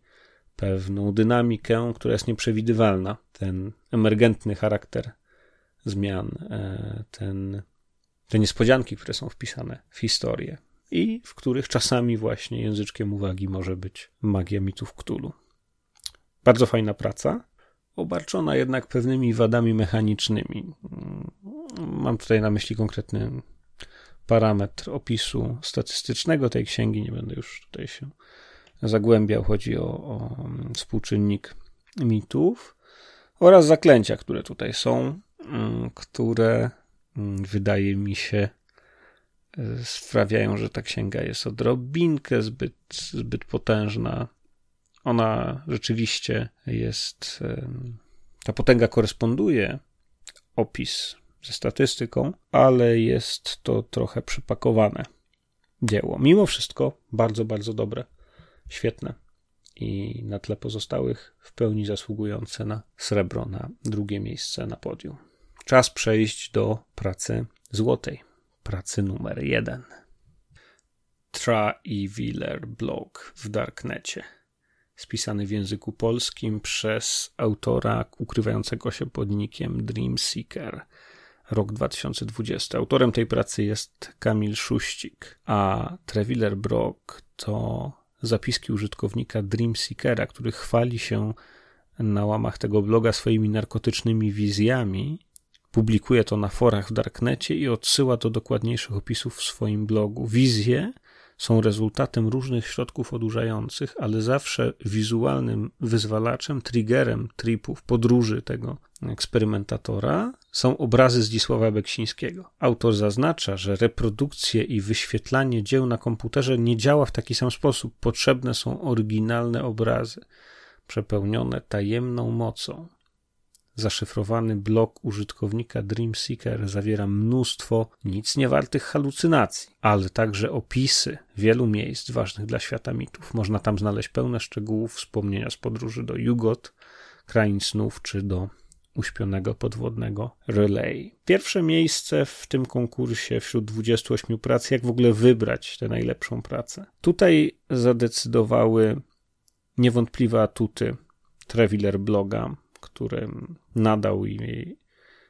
A: pewną dynamikę, która jest nieprzewidywalna, ten emergentny charakter zmian, e, ten, te niespodzianki, które są wpisane w historię i w których czasami właśnie języczkiem uwagi może być magia mitów Cthulhu. Bardzo fajna praca, obarczona jednak pewnymi wadami mechanicznymi. Mam tutaj na myśli konkretny parametr opisu statystycznego tej księgi. Nie będę już tutaj się zagłębiał. Chodzi o, o współczynnik mitów oraz zaklęcia, które tutaj są, mm, które wydaje mi się e, sprawiają, że ta księga jest odrobinkę zbyt, zbyt potężna ona rzeczywiście jest, ta potęga koresponduje opis ze statystyką, ale jest to trochę przypakowane dzieło. Mimo wszystko bardzo, bardzo dobre, świetne i na tle pozostałych w pełni zasługujące na srebro, na drugie miejsce na podium. Czas przejść do pracy złotej, pracy numer jeden. Tra i blog w Darknecie spisany w języku polskim przez autora ukrywającego się pod nickiem Dreamseeker. Rok 2020. Autorem tej pracy jest Kamil Szuścik, a Treviller Brock to zapiski użytkownika Dreamseekera, który chwali się na łamach tego bloga swoimi narkotycznymi wizjami. Publikuje to na forach w Darknecie i odsyła do dokładniejszych opisów w swoim blogu. Wizje są rezultatem różnych środków odurzających, ale zawsze wizualnym wyzwalaczem, triggerem tripów, podróży tego eksperymentatora są obrazy Zdzisława Beksińskiego. Autor zaznacza, że reprodukcje i wyświetlanie dzieł na komputerze nie działa w taki sam sposób. Potrzebne są oryginalne obrazy, przepełnione tajemną mocą. Zaszyfrowany blok użytkownika DreamSeeker zawiera mnóstwo nic niewartych halucynacji, ale także opisy wielu miejsc ważnych dla świata mitów. Można tam znaleźć pełne szczegółów wspomnienia z podróży do Jugot, krain snów czy do uśpionego podwodnego relay. Pierwsze miejsce w tym konkursie wśród 28 prac, jak w ogóle wybrać tę najlepszą pracę. Tutaj zadecydowały niewątpliwe atuty Treviller bloga, którym nadał jej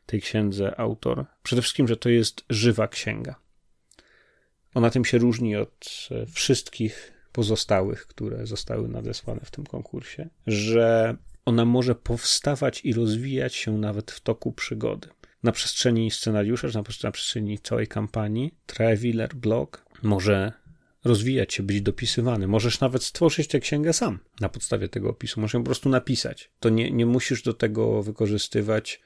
A: tej księdze autor. Przede wszystkim, że to jest żywa księga. Ona tym się różni od wszystkich pozostałych, które zostały nadesłane w tym konkursie, że ona może powstawać i rozwijać się nawet w toku przygody. Na przestrzeni scenariusza, na przestrzeni całej kampanii, Traveler Blog może rozwijać się, być dopisywany. Możesz nawet stworzyć tę księgę sam na podstawie tego opisu. Możesz ją po prostu napisać. To nie, nie musisz do tego wykorzystywać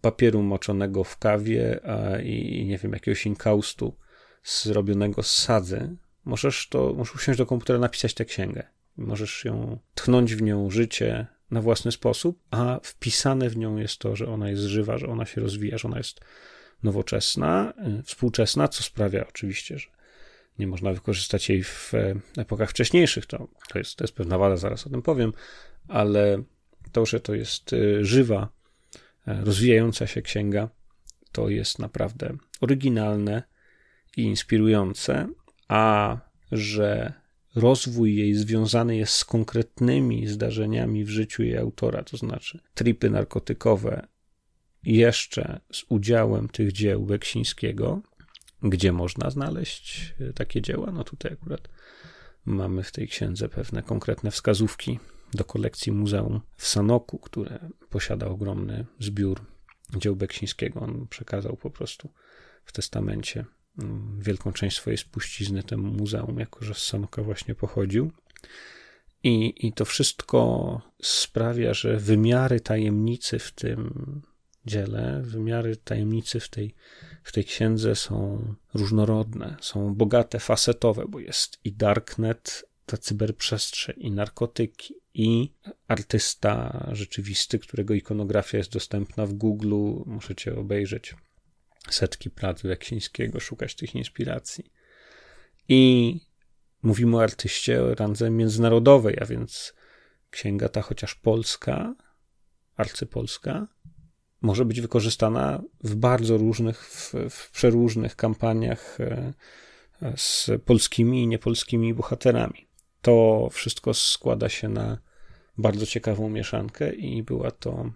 A: papieru moczonego w kawie a, i, nie wiem, jakiegoś inkaustu zrobionego z sadzy. Możesz to, możesz usiąść do komputera, napisać tę księgę. Możesz ją tchnąć w nią życie na własny sposób, a wpisane w nią jest to, że ona jest żywa, że ona się rozwija, że ona jest nowoczesna, y, współczesna, co sprawia oczywiście, że nie można wykorzystać jej w e, epokach wcześniejszych. To, to, jest, to jest pewna wada, zaraz o tym powiem, ale to, że to jest e, żywa, e, rozwijająca się księga, to jest naprawdę oryginalne i inspirujące, a że rozwój jej związany jest z konkretnymi zdarzeniami w życiu jej autora, to znaczy tripy narkotykowe, jeszcze z udziałem tych dzieł Beksińskiego, gdzie można znaleźć e, takie dzieła? No tutaj akurat mamy w tej księdze pewne konkretne wskazówki do kolekcji muzeum w Sanoku, które posiada ogromny zbiór dzieł Beksińskiego. On przekazał po prostu w testamencie mm, wielką część swojej spuścizny temu muzeum, jako że z Sanoka właśnie pochodził. I, I to wszystko sprawia, że wymiary tajemnicy w tym dziele, wymiary tajemnicy w tej, w tej księdze są różnorodne, są bogate, facetowe, bo jest i darknet, ta cyberprzestrzeń, i narkotyki, i artysta rzeczywisty, którego ikonografia jest dostępna w Google. Możecie obejrzeć setki prac Leksińskiego, szukać tych inspiracji. I mówimy o artyście o randze międzynarodowej, a więc księga ta, chociaż polska, arcypolska, może być wykorzystana w bardzo różnych, w, w przeróżnych kampaniach e, z polskimi i niepolskimi bohaterami. To wszystko składa się na bardzo ciekawą mieszankę i była to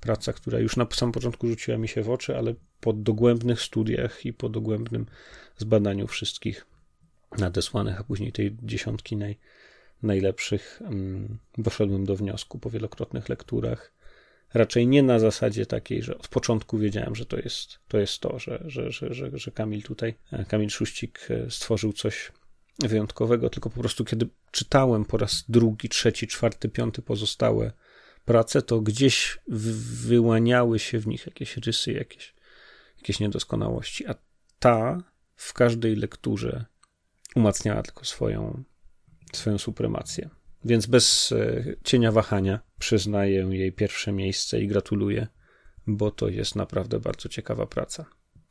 A: praca, która już na samym początku rzuciła mi się w oczy, ale po dogłębnych studiach i po dogłębnym zbadaniu wszystkich nadesłanych, a później tej dziesiątki naj, najlepszych, mm, doszedłem do wniosku po wielokrotnych lekturach. Raczej nie na zasadzie takiej, że od początku wiedziałem, że to jest to, jest to że, że, że, że, że Kamil tutaj, e, Kamil Szuścik e, stworzył coś wyjątkowego, tylko po prostu kiedy czytałem po raz drugi, trzeci, czwarty, piąty pozostałe prace, to gdzieś wyłaniały się w nich jakieś rysy, jakieś, jakieś niedoskonałości, a ta w każdej lekturze umacniała tylko swoją, swoją supremację. Więc bez e, cienia wahania przyznaję jej pierwsze miejsce i gratuluję, bo to jest naprawdę bardzo ciekawa praca.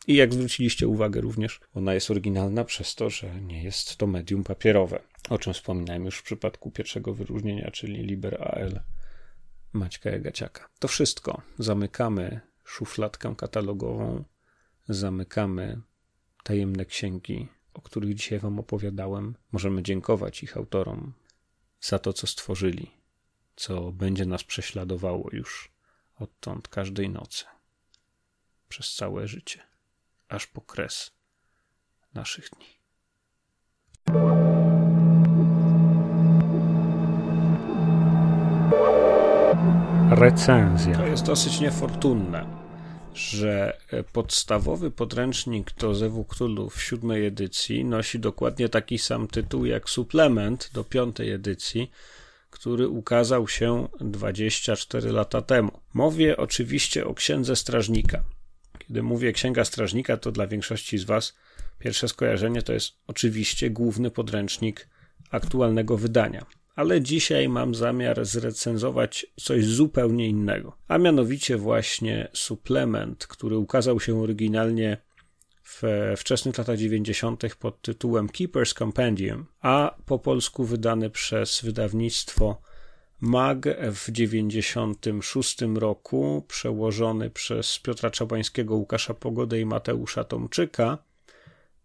A: I jak zwróciliście uwagę również, ona jest oryginalna przez to, że nie jest to medium papierowe, o czym wspominałem już w przypadku pierwszego wyróżnienia, czyli Liber AL Maćka Jagaciaka. To wszystko. Zamykamy szufladkę katalogową, zamykamy tajemne księgi, o których dzisiaj Wam opowiadałem. Możemy dziękować ich autorom za to, co stworzyli, co będzie nas prześladowało już odtąd każdej nocy, przez całe życie, aż po kres naszych dni. Recenzja. To jest dosyć niefortunne, że podstawowy podręcznik do Zewu Cthulhu w siódmej edycji nosi dokładnie taki sam tytuł jak suplement do piątej edycji, który ukazał się 24 lata temu. Mówię oczywiście o Księdze Strażnika. Kiedy mówię Księga Strażnika, to dla większości z Was pierwsze skojarzenie to jest oczywiście główny podręcznik aktualnego wydania ale dzisiaj mam zamiar zrecenzować coś zupełnie innego, a mianowicie właśnie suplement, który ukazał się oryginalnie w wczesnych latach 90. pod tytułem Keeper's Compendium, a po polsku wydany przez wydawnictwo MAG w 96 roku, przełożony przez Piotra Czabańskiego, Łukasza Pogodę i Mateusza Tomczyka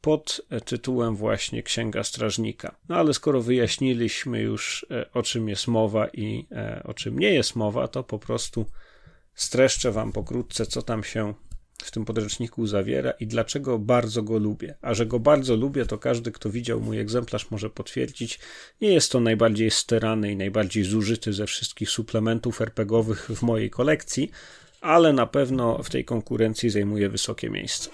A: pod tytułem właśnie Księga Strażnika. No ale skoro wyjaśniliśmy już e, o czym jest mowa i e, o czym nie jest mowa, to po prostu streszczę Wam pokrótce, co tam się w tym podręczniku zawiera i dlaczego bardzo go lubię. A że go bardzo lubię, to każdy, kto widział mój egzemplarz, może potwierdzić. Nie jest to najbardziej sterany i najbardziej zużyty ze wszystkich suplementów RPGowych w mojej kolekcji, ale na pewno w tej konkurencji zajmuje wysokie miejsce.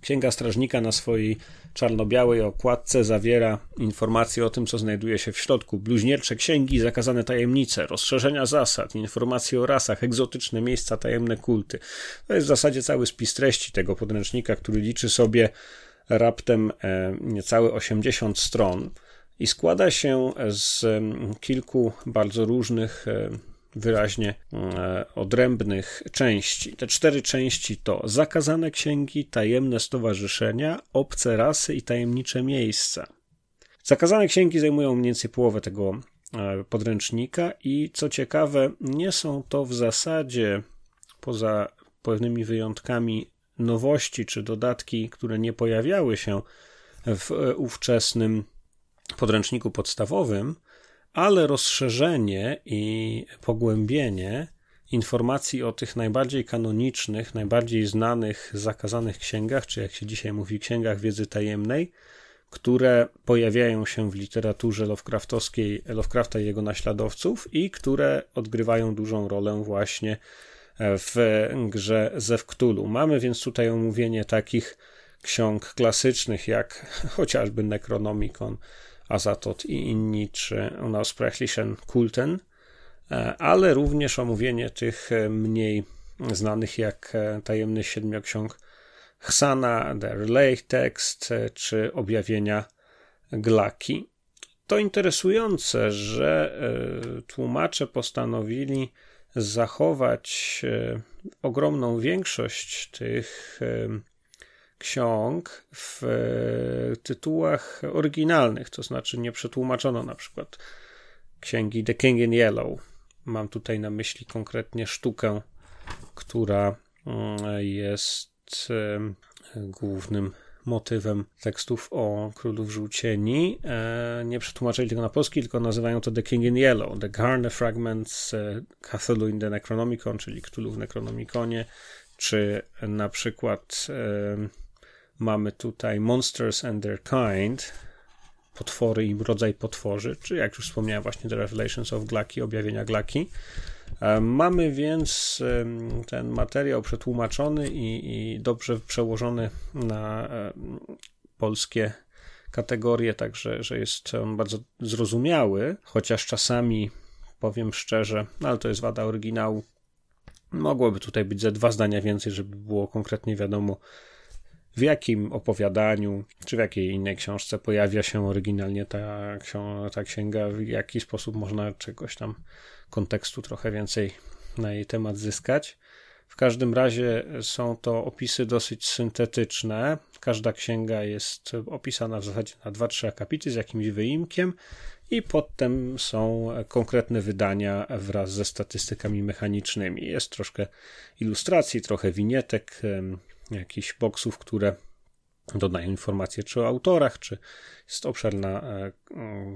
A: Księga Strażnika na swojej czarno-białej okładce zawiera informacje o tym, co znajduje się w środku. Bluźniercze księgi, zakazane tajemnice, rozszerzenia zasad, informacje o rasach, egzotyczne miejsca, tajemne kulty. To jest w zasadzie cały spis treści tego podręcznika, który liczy sobie raptem e, niecałe 80 stron i składa się z kilku bardzo różnych e, wyraźnie e, odrębnych części. Te cztery części to zakazane księgi, tajemne stowarzyszenia, obce rasy i tajemnicze miejsca. Zakazane księgi zajmują mniej więcej połowę tego e, podręcznika i co ciekawe, nie są to w zasadzie poza pewnymi wyjątkami nowości czy dodatki, które nie pojawiały się w e, ówczesnym podręczniku podstawowym, ale rozszerzenie i pogłębienie informacji o tych najbardziej kanonicznych, najbardziej znanych, zakazanych księgach, czy jak się dzisiaj mówi, księgach wiedzy tajemnej, które pojawiają się w literaturze Lovecraftowskiej, Lovecrafta i jego naśladowców i które odgrywają dużą rolę właśnie w grze Cthulhu. Mamy więc tutaj omówienie takich ksiąg klasycznych jak chociażby Necronomicon, Azatot i inni, czy Unausprechlichen Kulten, e, ale również omówienie tych e, mniej znanych jak e, Tajemny Siedmioksiąg Hsana, Relay Text, czy Objawienia Glaki. To interesujące, że tłumacze postanowili zachować ogromną większość tych ksiąg w e, tytułach oryginalnych, to znaczy nie przetłumaczono na przykład księgi The King in Yellow. Mam tutaj na myśli konkretnie sztukę, która mm, jest głównym motywem tekstów o królów żółcieni. E, nie przetłumaczyli tego na polski, tylko nazywają to The King in Yellow, The Garner Fragments e, Cthulhu in the Necronomicon, czyli Cthulhu w Necronomiconie, czy na przykład e, mamy tutaj Monsters and Their Kind, potwory i rodzaj potworzy, czy jak już wspomniałem właśnie The Revelations of Glaki, objawienia Glaki. Mamy więc ten materiał przetłumaczony i, i dobrze przełożony na polskie kategorie, także że jest on bardzo zrozumiały, chociaż czasami powiem szczerze, no ale to jest wada oryginału. Mogłoby tutaj być ze dwa zdania więcej, żeby było konkretnie wiadomo, w jakim opowiadaniu, czy w jakiej innej książce pojawia się oryginalnie ta, ta księga, w jaki sposób można czegoś tam kontekstu trochę więcej na jej temat zyskać. W każdym razie są to opisy dosyć syntetyczne. Każda księga jest opisana w zasadzie na 2-3 akapity z jakimś wyimkiem, i potem są konkretne wydania wraz ze statystykami mechanicznymi. Jest troszkę ilustracji, trochę winietek, jakichś boksów, które dodają informacje czy o autorach, czy jest obszerna e,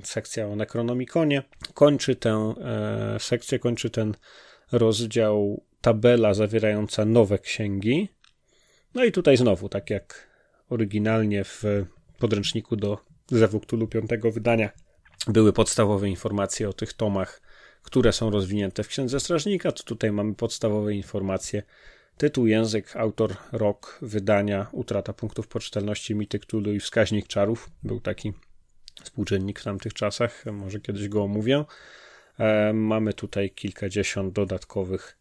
A: sekcja o Necronomiconie. Kończy tę e, sekcję, kończy ten rozdział tabela zawierająca nowe księgi. No i tutaj znowu, tak jak oryginalnie w podręczniku do Zewu Cthulhu piątego wydania były podstawowe informacje o tych tomach, które są rozwinięte w Księdze Strażnika, to tutaj mamy podstawowe informacje Tytuł, język, autor, rok, wydania, utrata punktów poczytalności, mity Cthulhu i wskaźnik czarów. Był taki współczynnik w tamtych czasach, może kiedyś go omówię. E, mamy tutaj kilkadziesiąt dodatkowych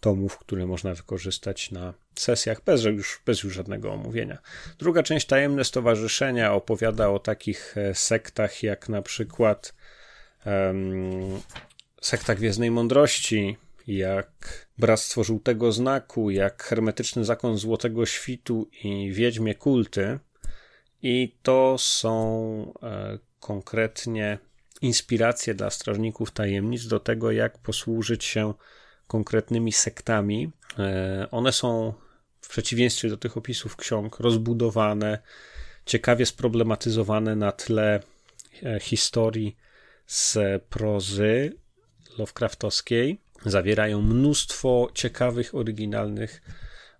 A: tomów, które można wykorzystać na sesjach bez już, bez już żadnego omówienia. Druga część Tajemne Stowarzyszenia opowiada o takich e, sektach jak na przykład um, sekta Gwiezdnej Mądrości, jak Bractwo Żółtego Znaku, jak Hermetyczny Zakon Złotego Świtu i Wiedźmie Kulty. I to są e, konkretnie inspiracje dla strażników tajemnic do tego, jak posłużyć się konkretnymi sektami. E, one są w przeciwieństwie do tych opisów ksiąg rozbudowane, ciekawie sproblematyzowane na tle e, historii z prozy Lovecraftowskiej zawierają mnóstwo ciekawych, oryginalnych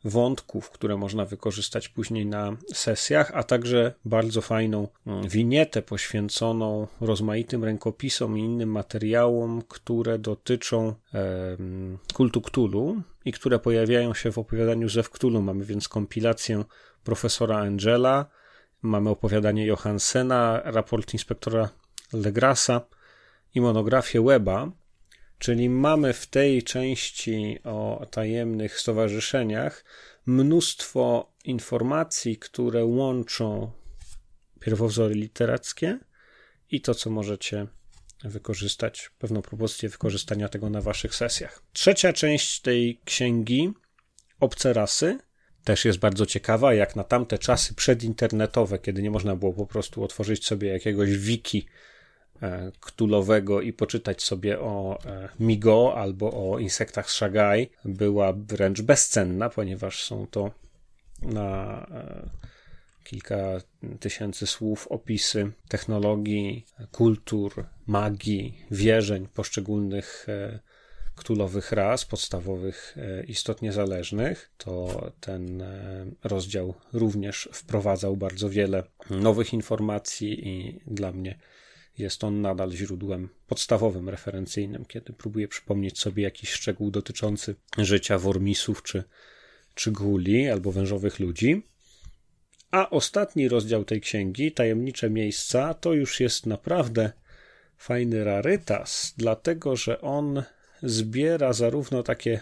A: wątków, które można wykorzystać później na sesjach, a także bardzo fajną mm, winietę poświęconą rozmaitym rękopisom i innym materiałom, które dotyczą kultu Cthulhu i które pojawiają się w opowiadaniu ze Cthulhu. Mamy więc kompilację profesora Angela, mamy opowiadanie Johansena, raport inspektora Legrasa i monografię Weba, Czyli mamy w tej części o tajemnych stowarzyszeniach mnóstwo informacji, które łączą pierwowzory literackie i to, co możecie wykorzystać, pewną propozycję wykorzystania tego na waszych sesjach. Trzecia część tej księgi, Obce rasy, też jest bardzo ciekawa, jak na tamte czasy przedinternetowe, kiedy nie można było po prostu otworzyć sobie jakiegoś wiki ktulowego i poczytać sobie o e, Migo albo o insektach Shagai była wręcz bezcenna, ponieważ są to na e, kilka tysięcy słów opisy technologii, kultur, magii, wierzeń poszczególnych ktulowych ras, podstawowych istot niezależnych, to ten rozdział również wprowadzał bardzo wiele nowych informacji i dla mnie jest on nadal źródłem podstawowym, referencyjnym, kiedy próbuję przypomnieć sobie jakiś szczegół dotyczący życia wormisów czy, czy guli albo wężowych ludzi. A ostatni rozdział tej księgi, Tajemnicze Miejsca, to już jest naprawdę fajny rarytas, dlatego że on zbiera zarówno takie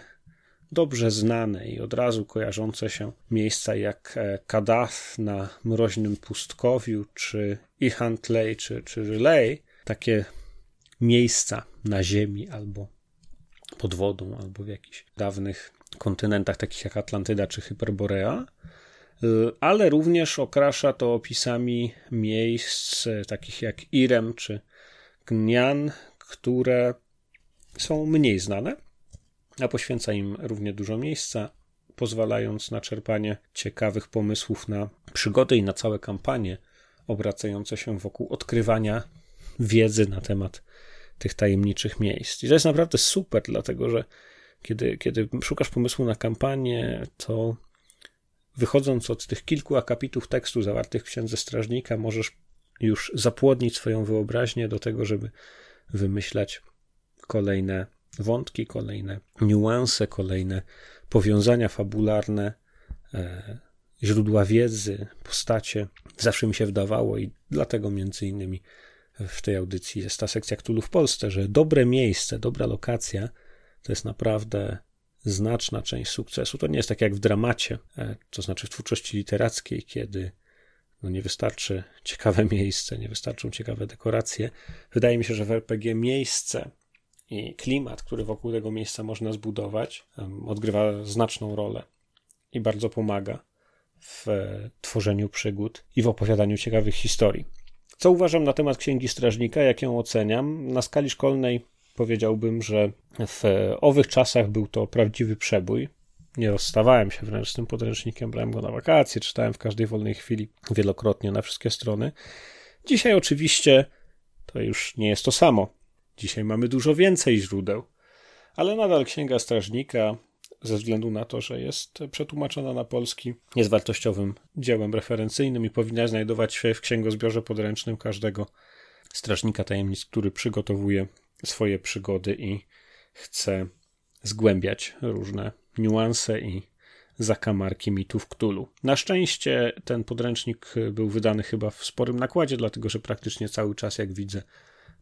A: dobrze znane i od razu kojarzące się miejsca jak e, Kadath na mroźnym pustkowiu, czy Ihantley, czy, czy Relay, takie miejsca na Ziemi albo pod wodą, albo w jakichś dawnych kontynentach, takich jak Atlantyda czy Hyperborea, ale również okrasza to opisami miejsc e, takich jak Irem czy Gnian, które są mniej znane, a poświęca im równie dużo miejsca, pozwalając na czerpanie ciekawych pomysłów na przygody i na całe kampanie obracające się wokół odkrywania wiedzy na temat tych tajemniczych miejsc. I to jest naprawdę super, dlatego że kiedy, kiedy szukasz pomysłu na kampanię, to wychodząc od tych kilku akapitów tekstu zawartych w księdze strażnika, możesz już zapłodnić swoją wyobraźnię do tego, żeby wymyślać kolejne wątki, kolejne niuanse, kolejne powiązania fabularne, e, źródła wiedzy, postacie. Zawsze mi się wydawało i dlatego między innymi w tej audycji jest ta sekcja Ktulu w Polsce, że dobre miejsce, dobra lokacja to jest naprawdę znaczna część sukcesu. To nie jest tak jak w dramacie, e, to znaczy w twórczości literackiej, kiedy no nie wystarczy ciekawe miejsce, nie wystarczą ciekawe dekoracje. Wydaje mi się, że w RPG miejsce i klimat, który wokół tego miejsca można zbudować, odgrywa znaczną rolę i bardzo pomaga w e, tworzeniu przygód i w opowiadaniu ciekawych historii. Co uważam na temat Księgi Strażnika, jak ją oceniam? Na skali szkolnej powiedziałbym, że w owych czasach był to prawdziwy przebój. Nie rozstawałem się wręcz z tym podręcznikiem, brałem go na wakacje, czytałem w każdej wolnej chwili wielokrotnie na wszystkie strony. Dzisiaj oczywiście to już nie jest to samo. Dzisiaj mamy dużo więcej źródeł, ale nadal Księga Strażnika, ze względu na to, że jest przetłumaczona na polski, jest wartościowym dziełem referencyjnym i powinna znajdować się w księgozbiorze podręcznym każdego strażnika tajemnic, który przygotowuje swoje przygody i chce zgłębiać różne niuanse i zakamarki mitów Ktulu. Na szczęście ten podręcznik był wydany chyba w sporym nakładzie, dlatego że praktycznie cały czas, jak widzę,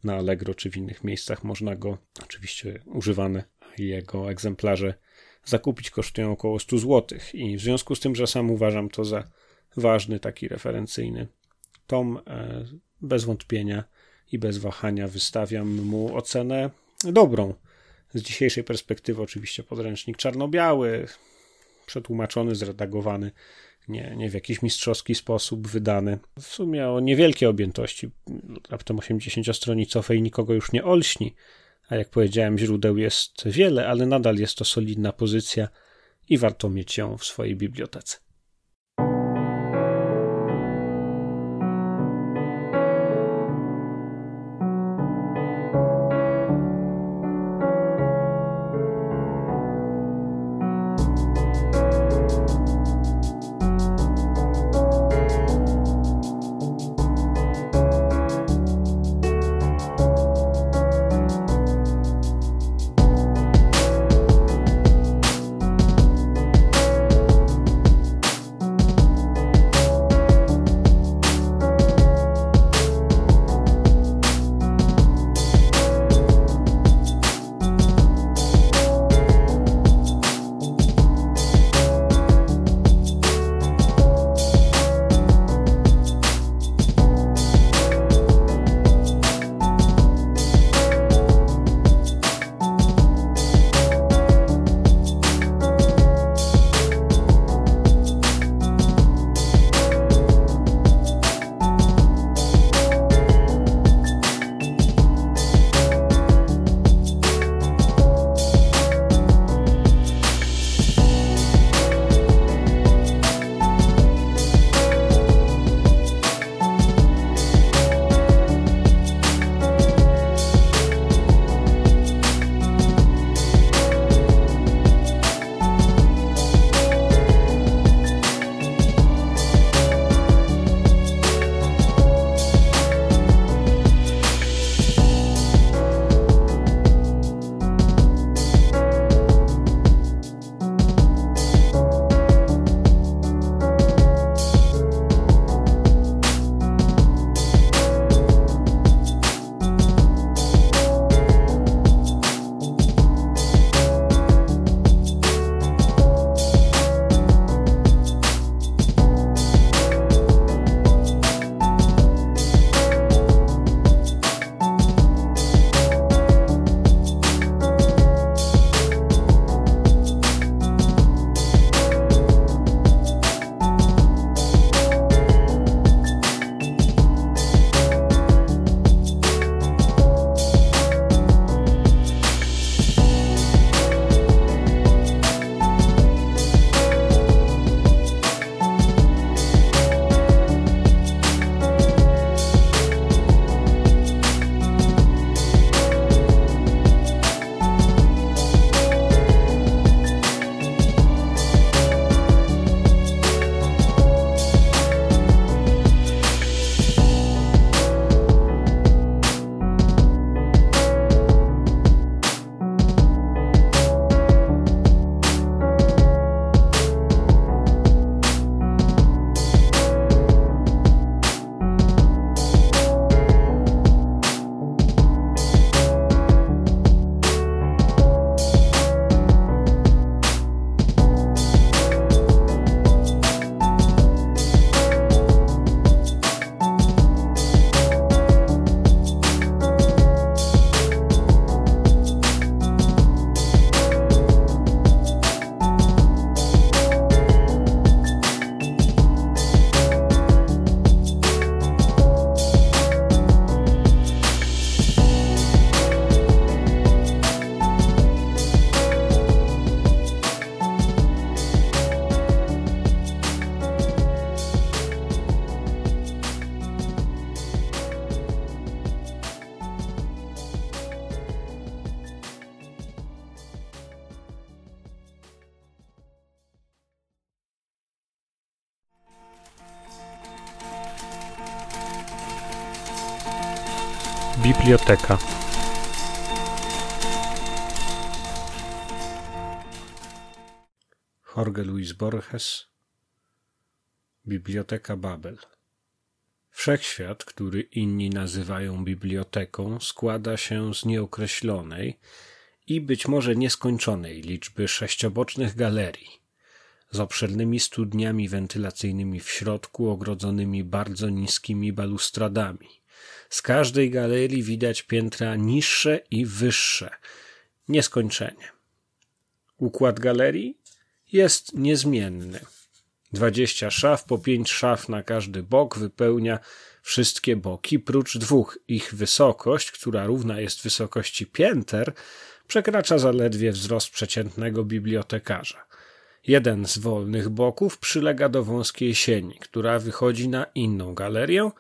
A: na Allegro czy w innych miejscach można go, oczywiście używane jego egzemplarze, zakupić kosztują około 100 zł. I w związku z tym, że sam uważam to za ważny, taki referencyjny tom, e, bez wątpienia i bez wahania wystawiam mu ocenę dobrą. Z dzisiejszej perspektywy, oczywiście, podręcznik czarno-biały, przetłumaczony, zredagowany, nie, nie w jakiś mistrzowski sposób wydany. W sumie o niewielkiej objętości, raptem 80-stronicowej, nikogo już nie olśni. A jak powiedziałem, źródeł jest wiele, ale nadal jest to solidna pozycja i warto mieć ją w swojej bibliotece. Biblioteka. Jorge Luis Borges Biblioteka Babel Wszechświat, który inni nazywają biblioteką, składa się z nieokreślonej i być może nieskończonej liczby sześciobocznych galerii, z obszernymi studniami wentylacyjnymi w środku, ogrodzonymi bardzo niskimi balustradami. Z każdej galerii widać piętra niższe i wyższe, nieskończenie. Układ galerii jest niezmienny. Dwadzieścia szaf, po pięć szaf na każdy bok wypełnia wszystkie boki, prócz dwóch. Ich wysokość, która równa jest wysokości pięter, przekracza zaledwie wzrost przeciętnego bibliotekarza. Jeden z wolnych boków przylega do wąskiej sieni, która wychodzi na inną galerię,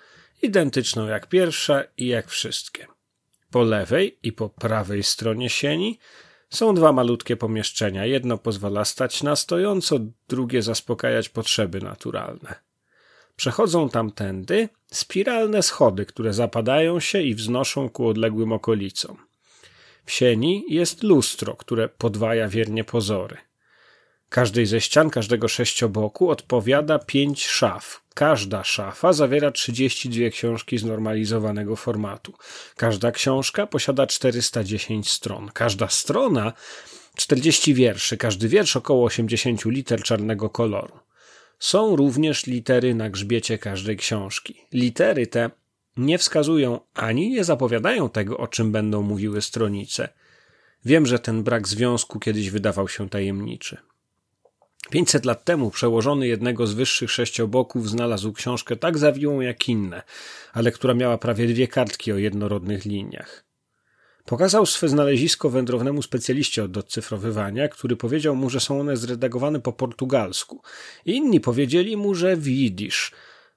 A: identyczną jak pierwsza i jak wszystkie. Po lewej i po prawej stronie sieni są dwa malutkie pomieszczenia. Jedno pozwala stać na stojąco, drugie zaspokajać potrzeby naturalne. Przechodzą tamtędy spiralne schody, które zapadają się i wznoszą ku odległym okolicom. W sieni jest lustro, które podwaja wiernie pozory. Każdej ze ścian, każdego sześcioboku odpowiada pięć szaf. Każda szafa zawiera 32 książki znormalizowanego formatu. Każda książka posiada 410 stron. Każda strona 40 wierszy, każdy wiersz około 80 liter czarnego koloru. Są również litery na grzbiecie każdej książki. Litery te nie wskazują ani nie zapowiadają tego, o czym będą mówiły stronice. Wiem, że ten brak związku kiedyś wydawał się tajemniczy. Pięćset lat temu przełożony jednego z wyższych sześcioboków znalazł książkę tak zawiłą jak inne, ale która miała prawie dwie kartki o jednorodnych liniach. Pokazał swe znalezisko wędrownemu specjaliście od odcyfrowywania, który powiedział mu, że są one zredagowane po portugalsku. Inni powiedzieli mu, że w jidysz.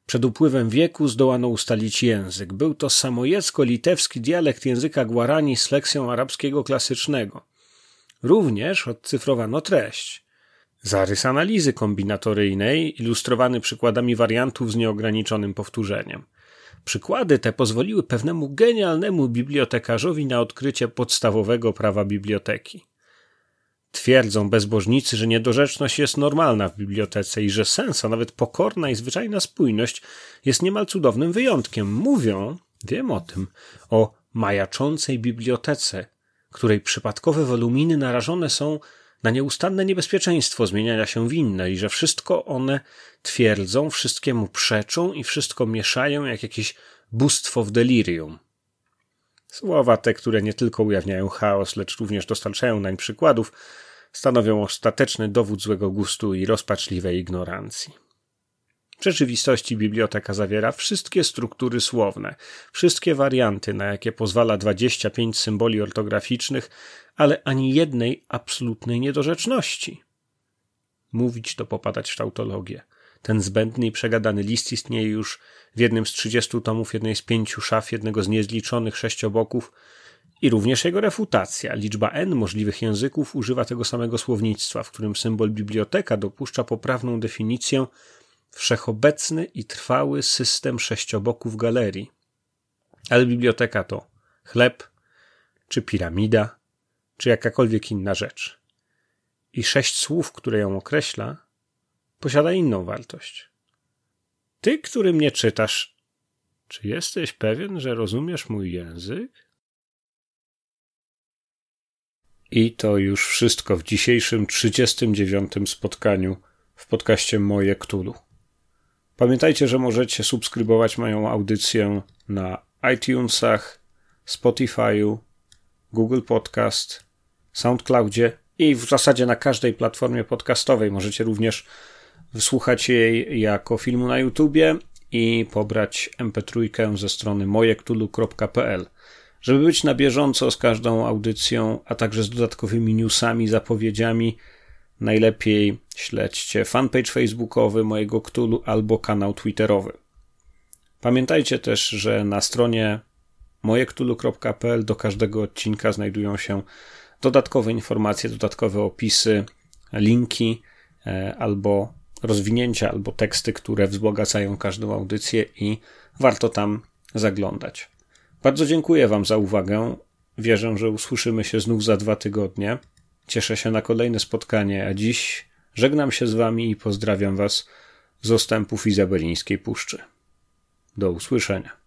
A: Przed upływem wieku zdołano ustalić język. Był to samojecko-litewski dialekt języka Guarani z lekcją arabskiego klasycznego. Również odcyfrowano treść. Zarys analizy kombinatoryjnej, ilustrowany przykładami wariantów z nieograniczonym powtórzeniem. Przykłady te pozwoliły pewnemu genialnemu bibliotekarzowi na odkrycie podstawowego prawa biblioteki. Twierdzą bezbożnicy, że niedorzeczność jest normalna w bibliotece i że sens, a nawet pokorna i zwyczajna spójność jest niemal cudownym wyjątkiem. Mówią, wiem o tym, o majaczącej bibliotece, której przypadkowe woluminy narażone są na nieustanne niebezpieczeństwo zmieniania się w inne i że wszystko one twierdzą, wszystkiemu przeczą i wszystko mieszają jak jakieś bóstwo w delirium. Słowa te, które nie tylko ujawniają chaos, lecz również dostarczają nań przykładów, stanowią ostateczny dowód złego gustu i rozpaczliwej ignorancji. W rzeczywistości biblioteka zawiera wszystkie struktury słowne, wszystkie warianty, na jakie pozwala 25 symboli ortograficznych, ale ani jednej absolutnej niedorzeczności. Mówić to popadać w tautologię. Ten zbędny i przegadany list istnieje już w jednym z trzydziestu tomów jednej z pięciu szaf jednego z niezliczonych sześcioboków i również jego refutacja. Liczba n możliwych języków używa tego samego słownictwa, w którym symbol biblioteka dopuszcza poprawną definicję wszechobecny i trwały system sześcioboków galerii. Ale biblioteka to chleb, czy piramida, czy jakakolwiek inna rzecz. I sześć słów, które ją określa, posiada inną wartość. Ty, który mnie czytasz, czy jesteś pewien, że rozumiesz mój język? I to już wszystko w dzisiejszym 39. spotkaniu w podcaście Moje Ktulu. Pamiętajcie, że możecie subskrybować moją audycję na iTunesach, Spotify'u, Google Podcast, SoundCloudzie i w zasadzie na każdej platformie podcastowej. Możecie również wysłuchać jej jako filmu na YouTubie i pobrać mp3 ze strony mojektulu.pl. Żeby być na bieżąco z każdą audycją, a także z dodatkowymi newsami, zapowiedziami, najlepiej śledźcie fanpage facebookowy mojego Ktulu albo kanał twitterowy. Pamiętajcie też, że na stronie mojektulu.pl do każdego odcinka znajdują się dodatkowe informacje, dodatkowe opisy, linki e, albo rozwinięcia, albo teksty, które wzbogacają każdą audycję i warto tam zaglądać. Bardzo dziękuję Wam za uwagę. Wierzę, że usłyszymy się znów za dwa tygodnie. Cieszę się na kolejne spotkanie, a dziś żegnam się z Wami i pozdrawiam Was z ostępów Izabelińskiej Puszczy. Do usłyszenia.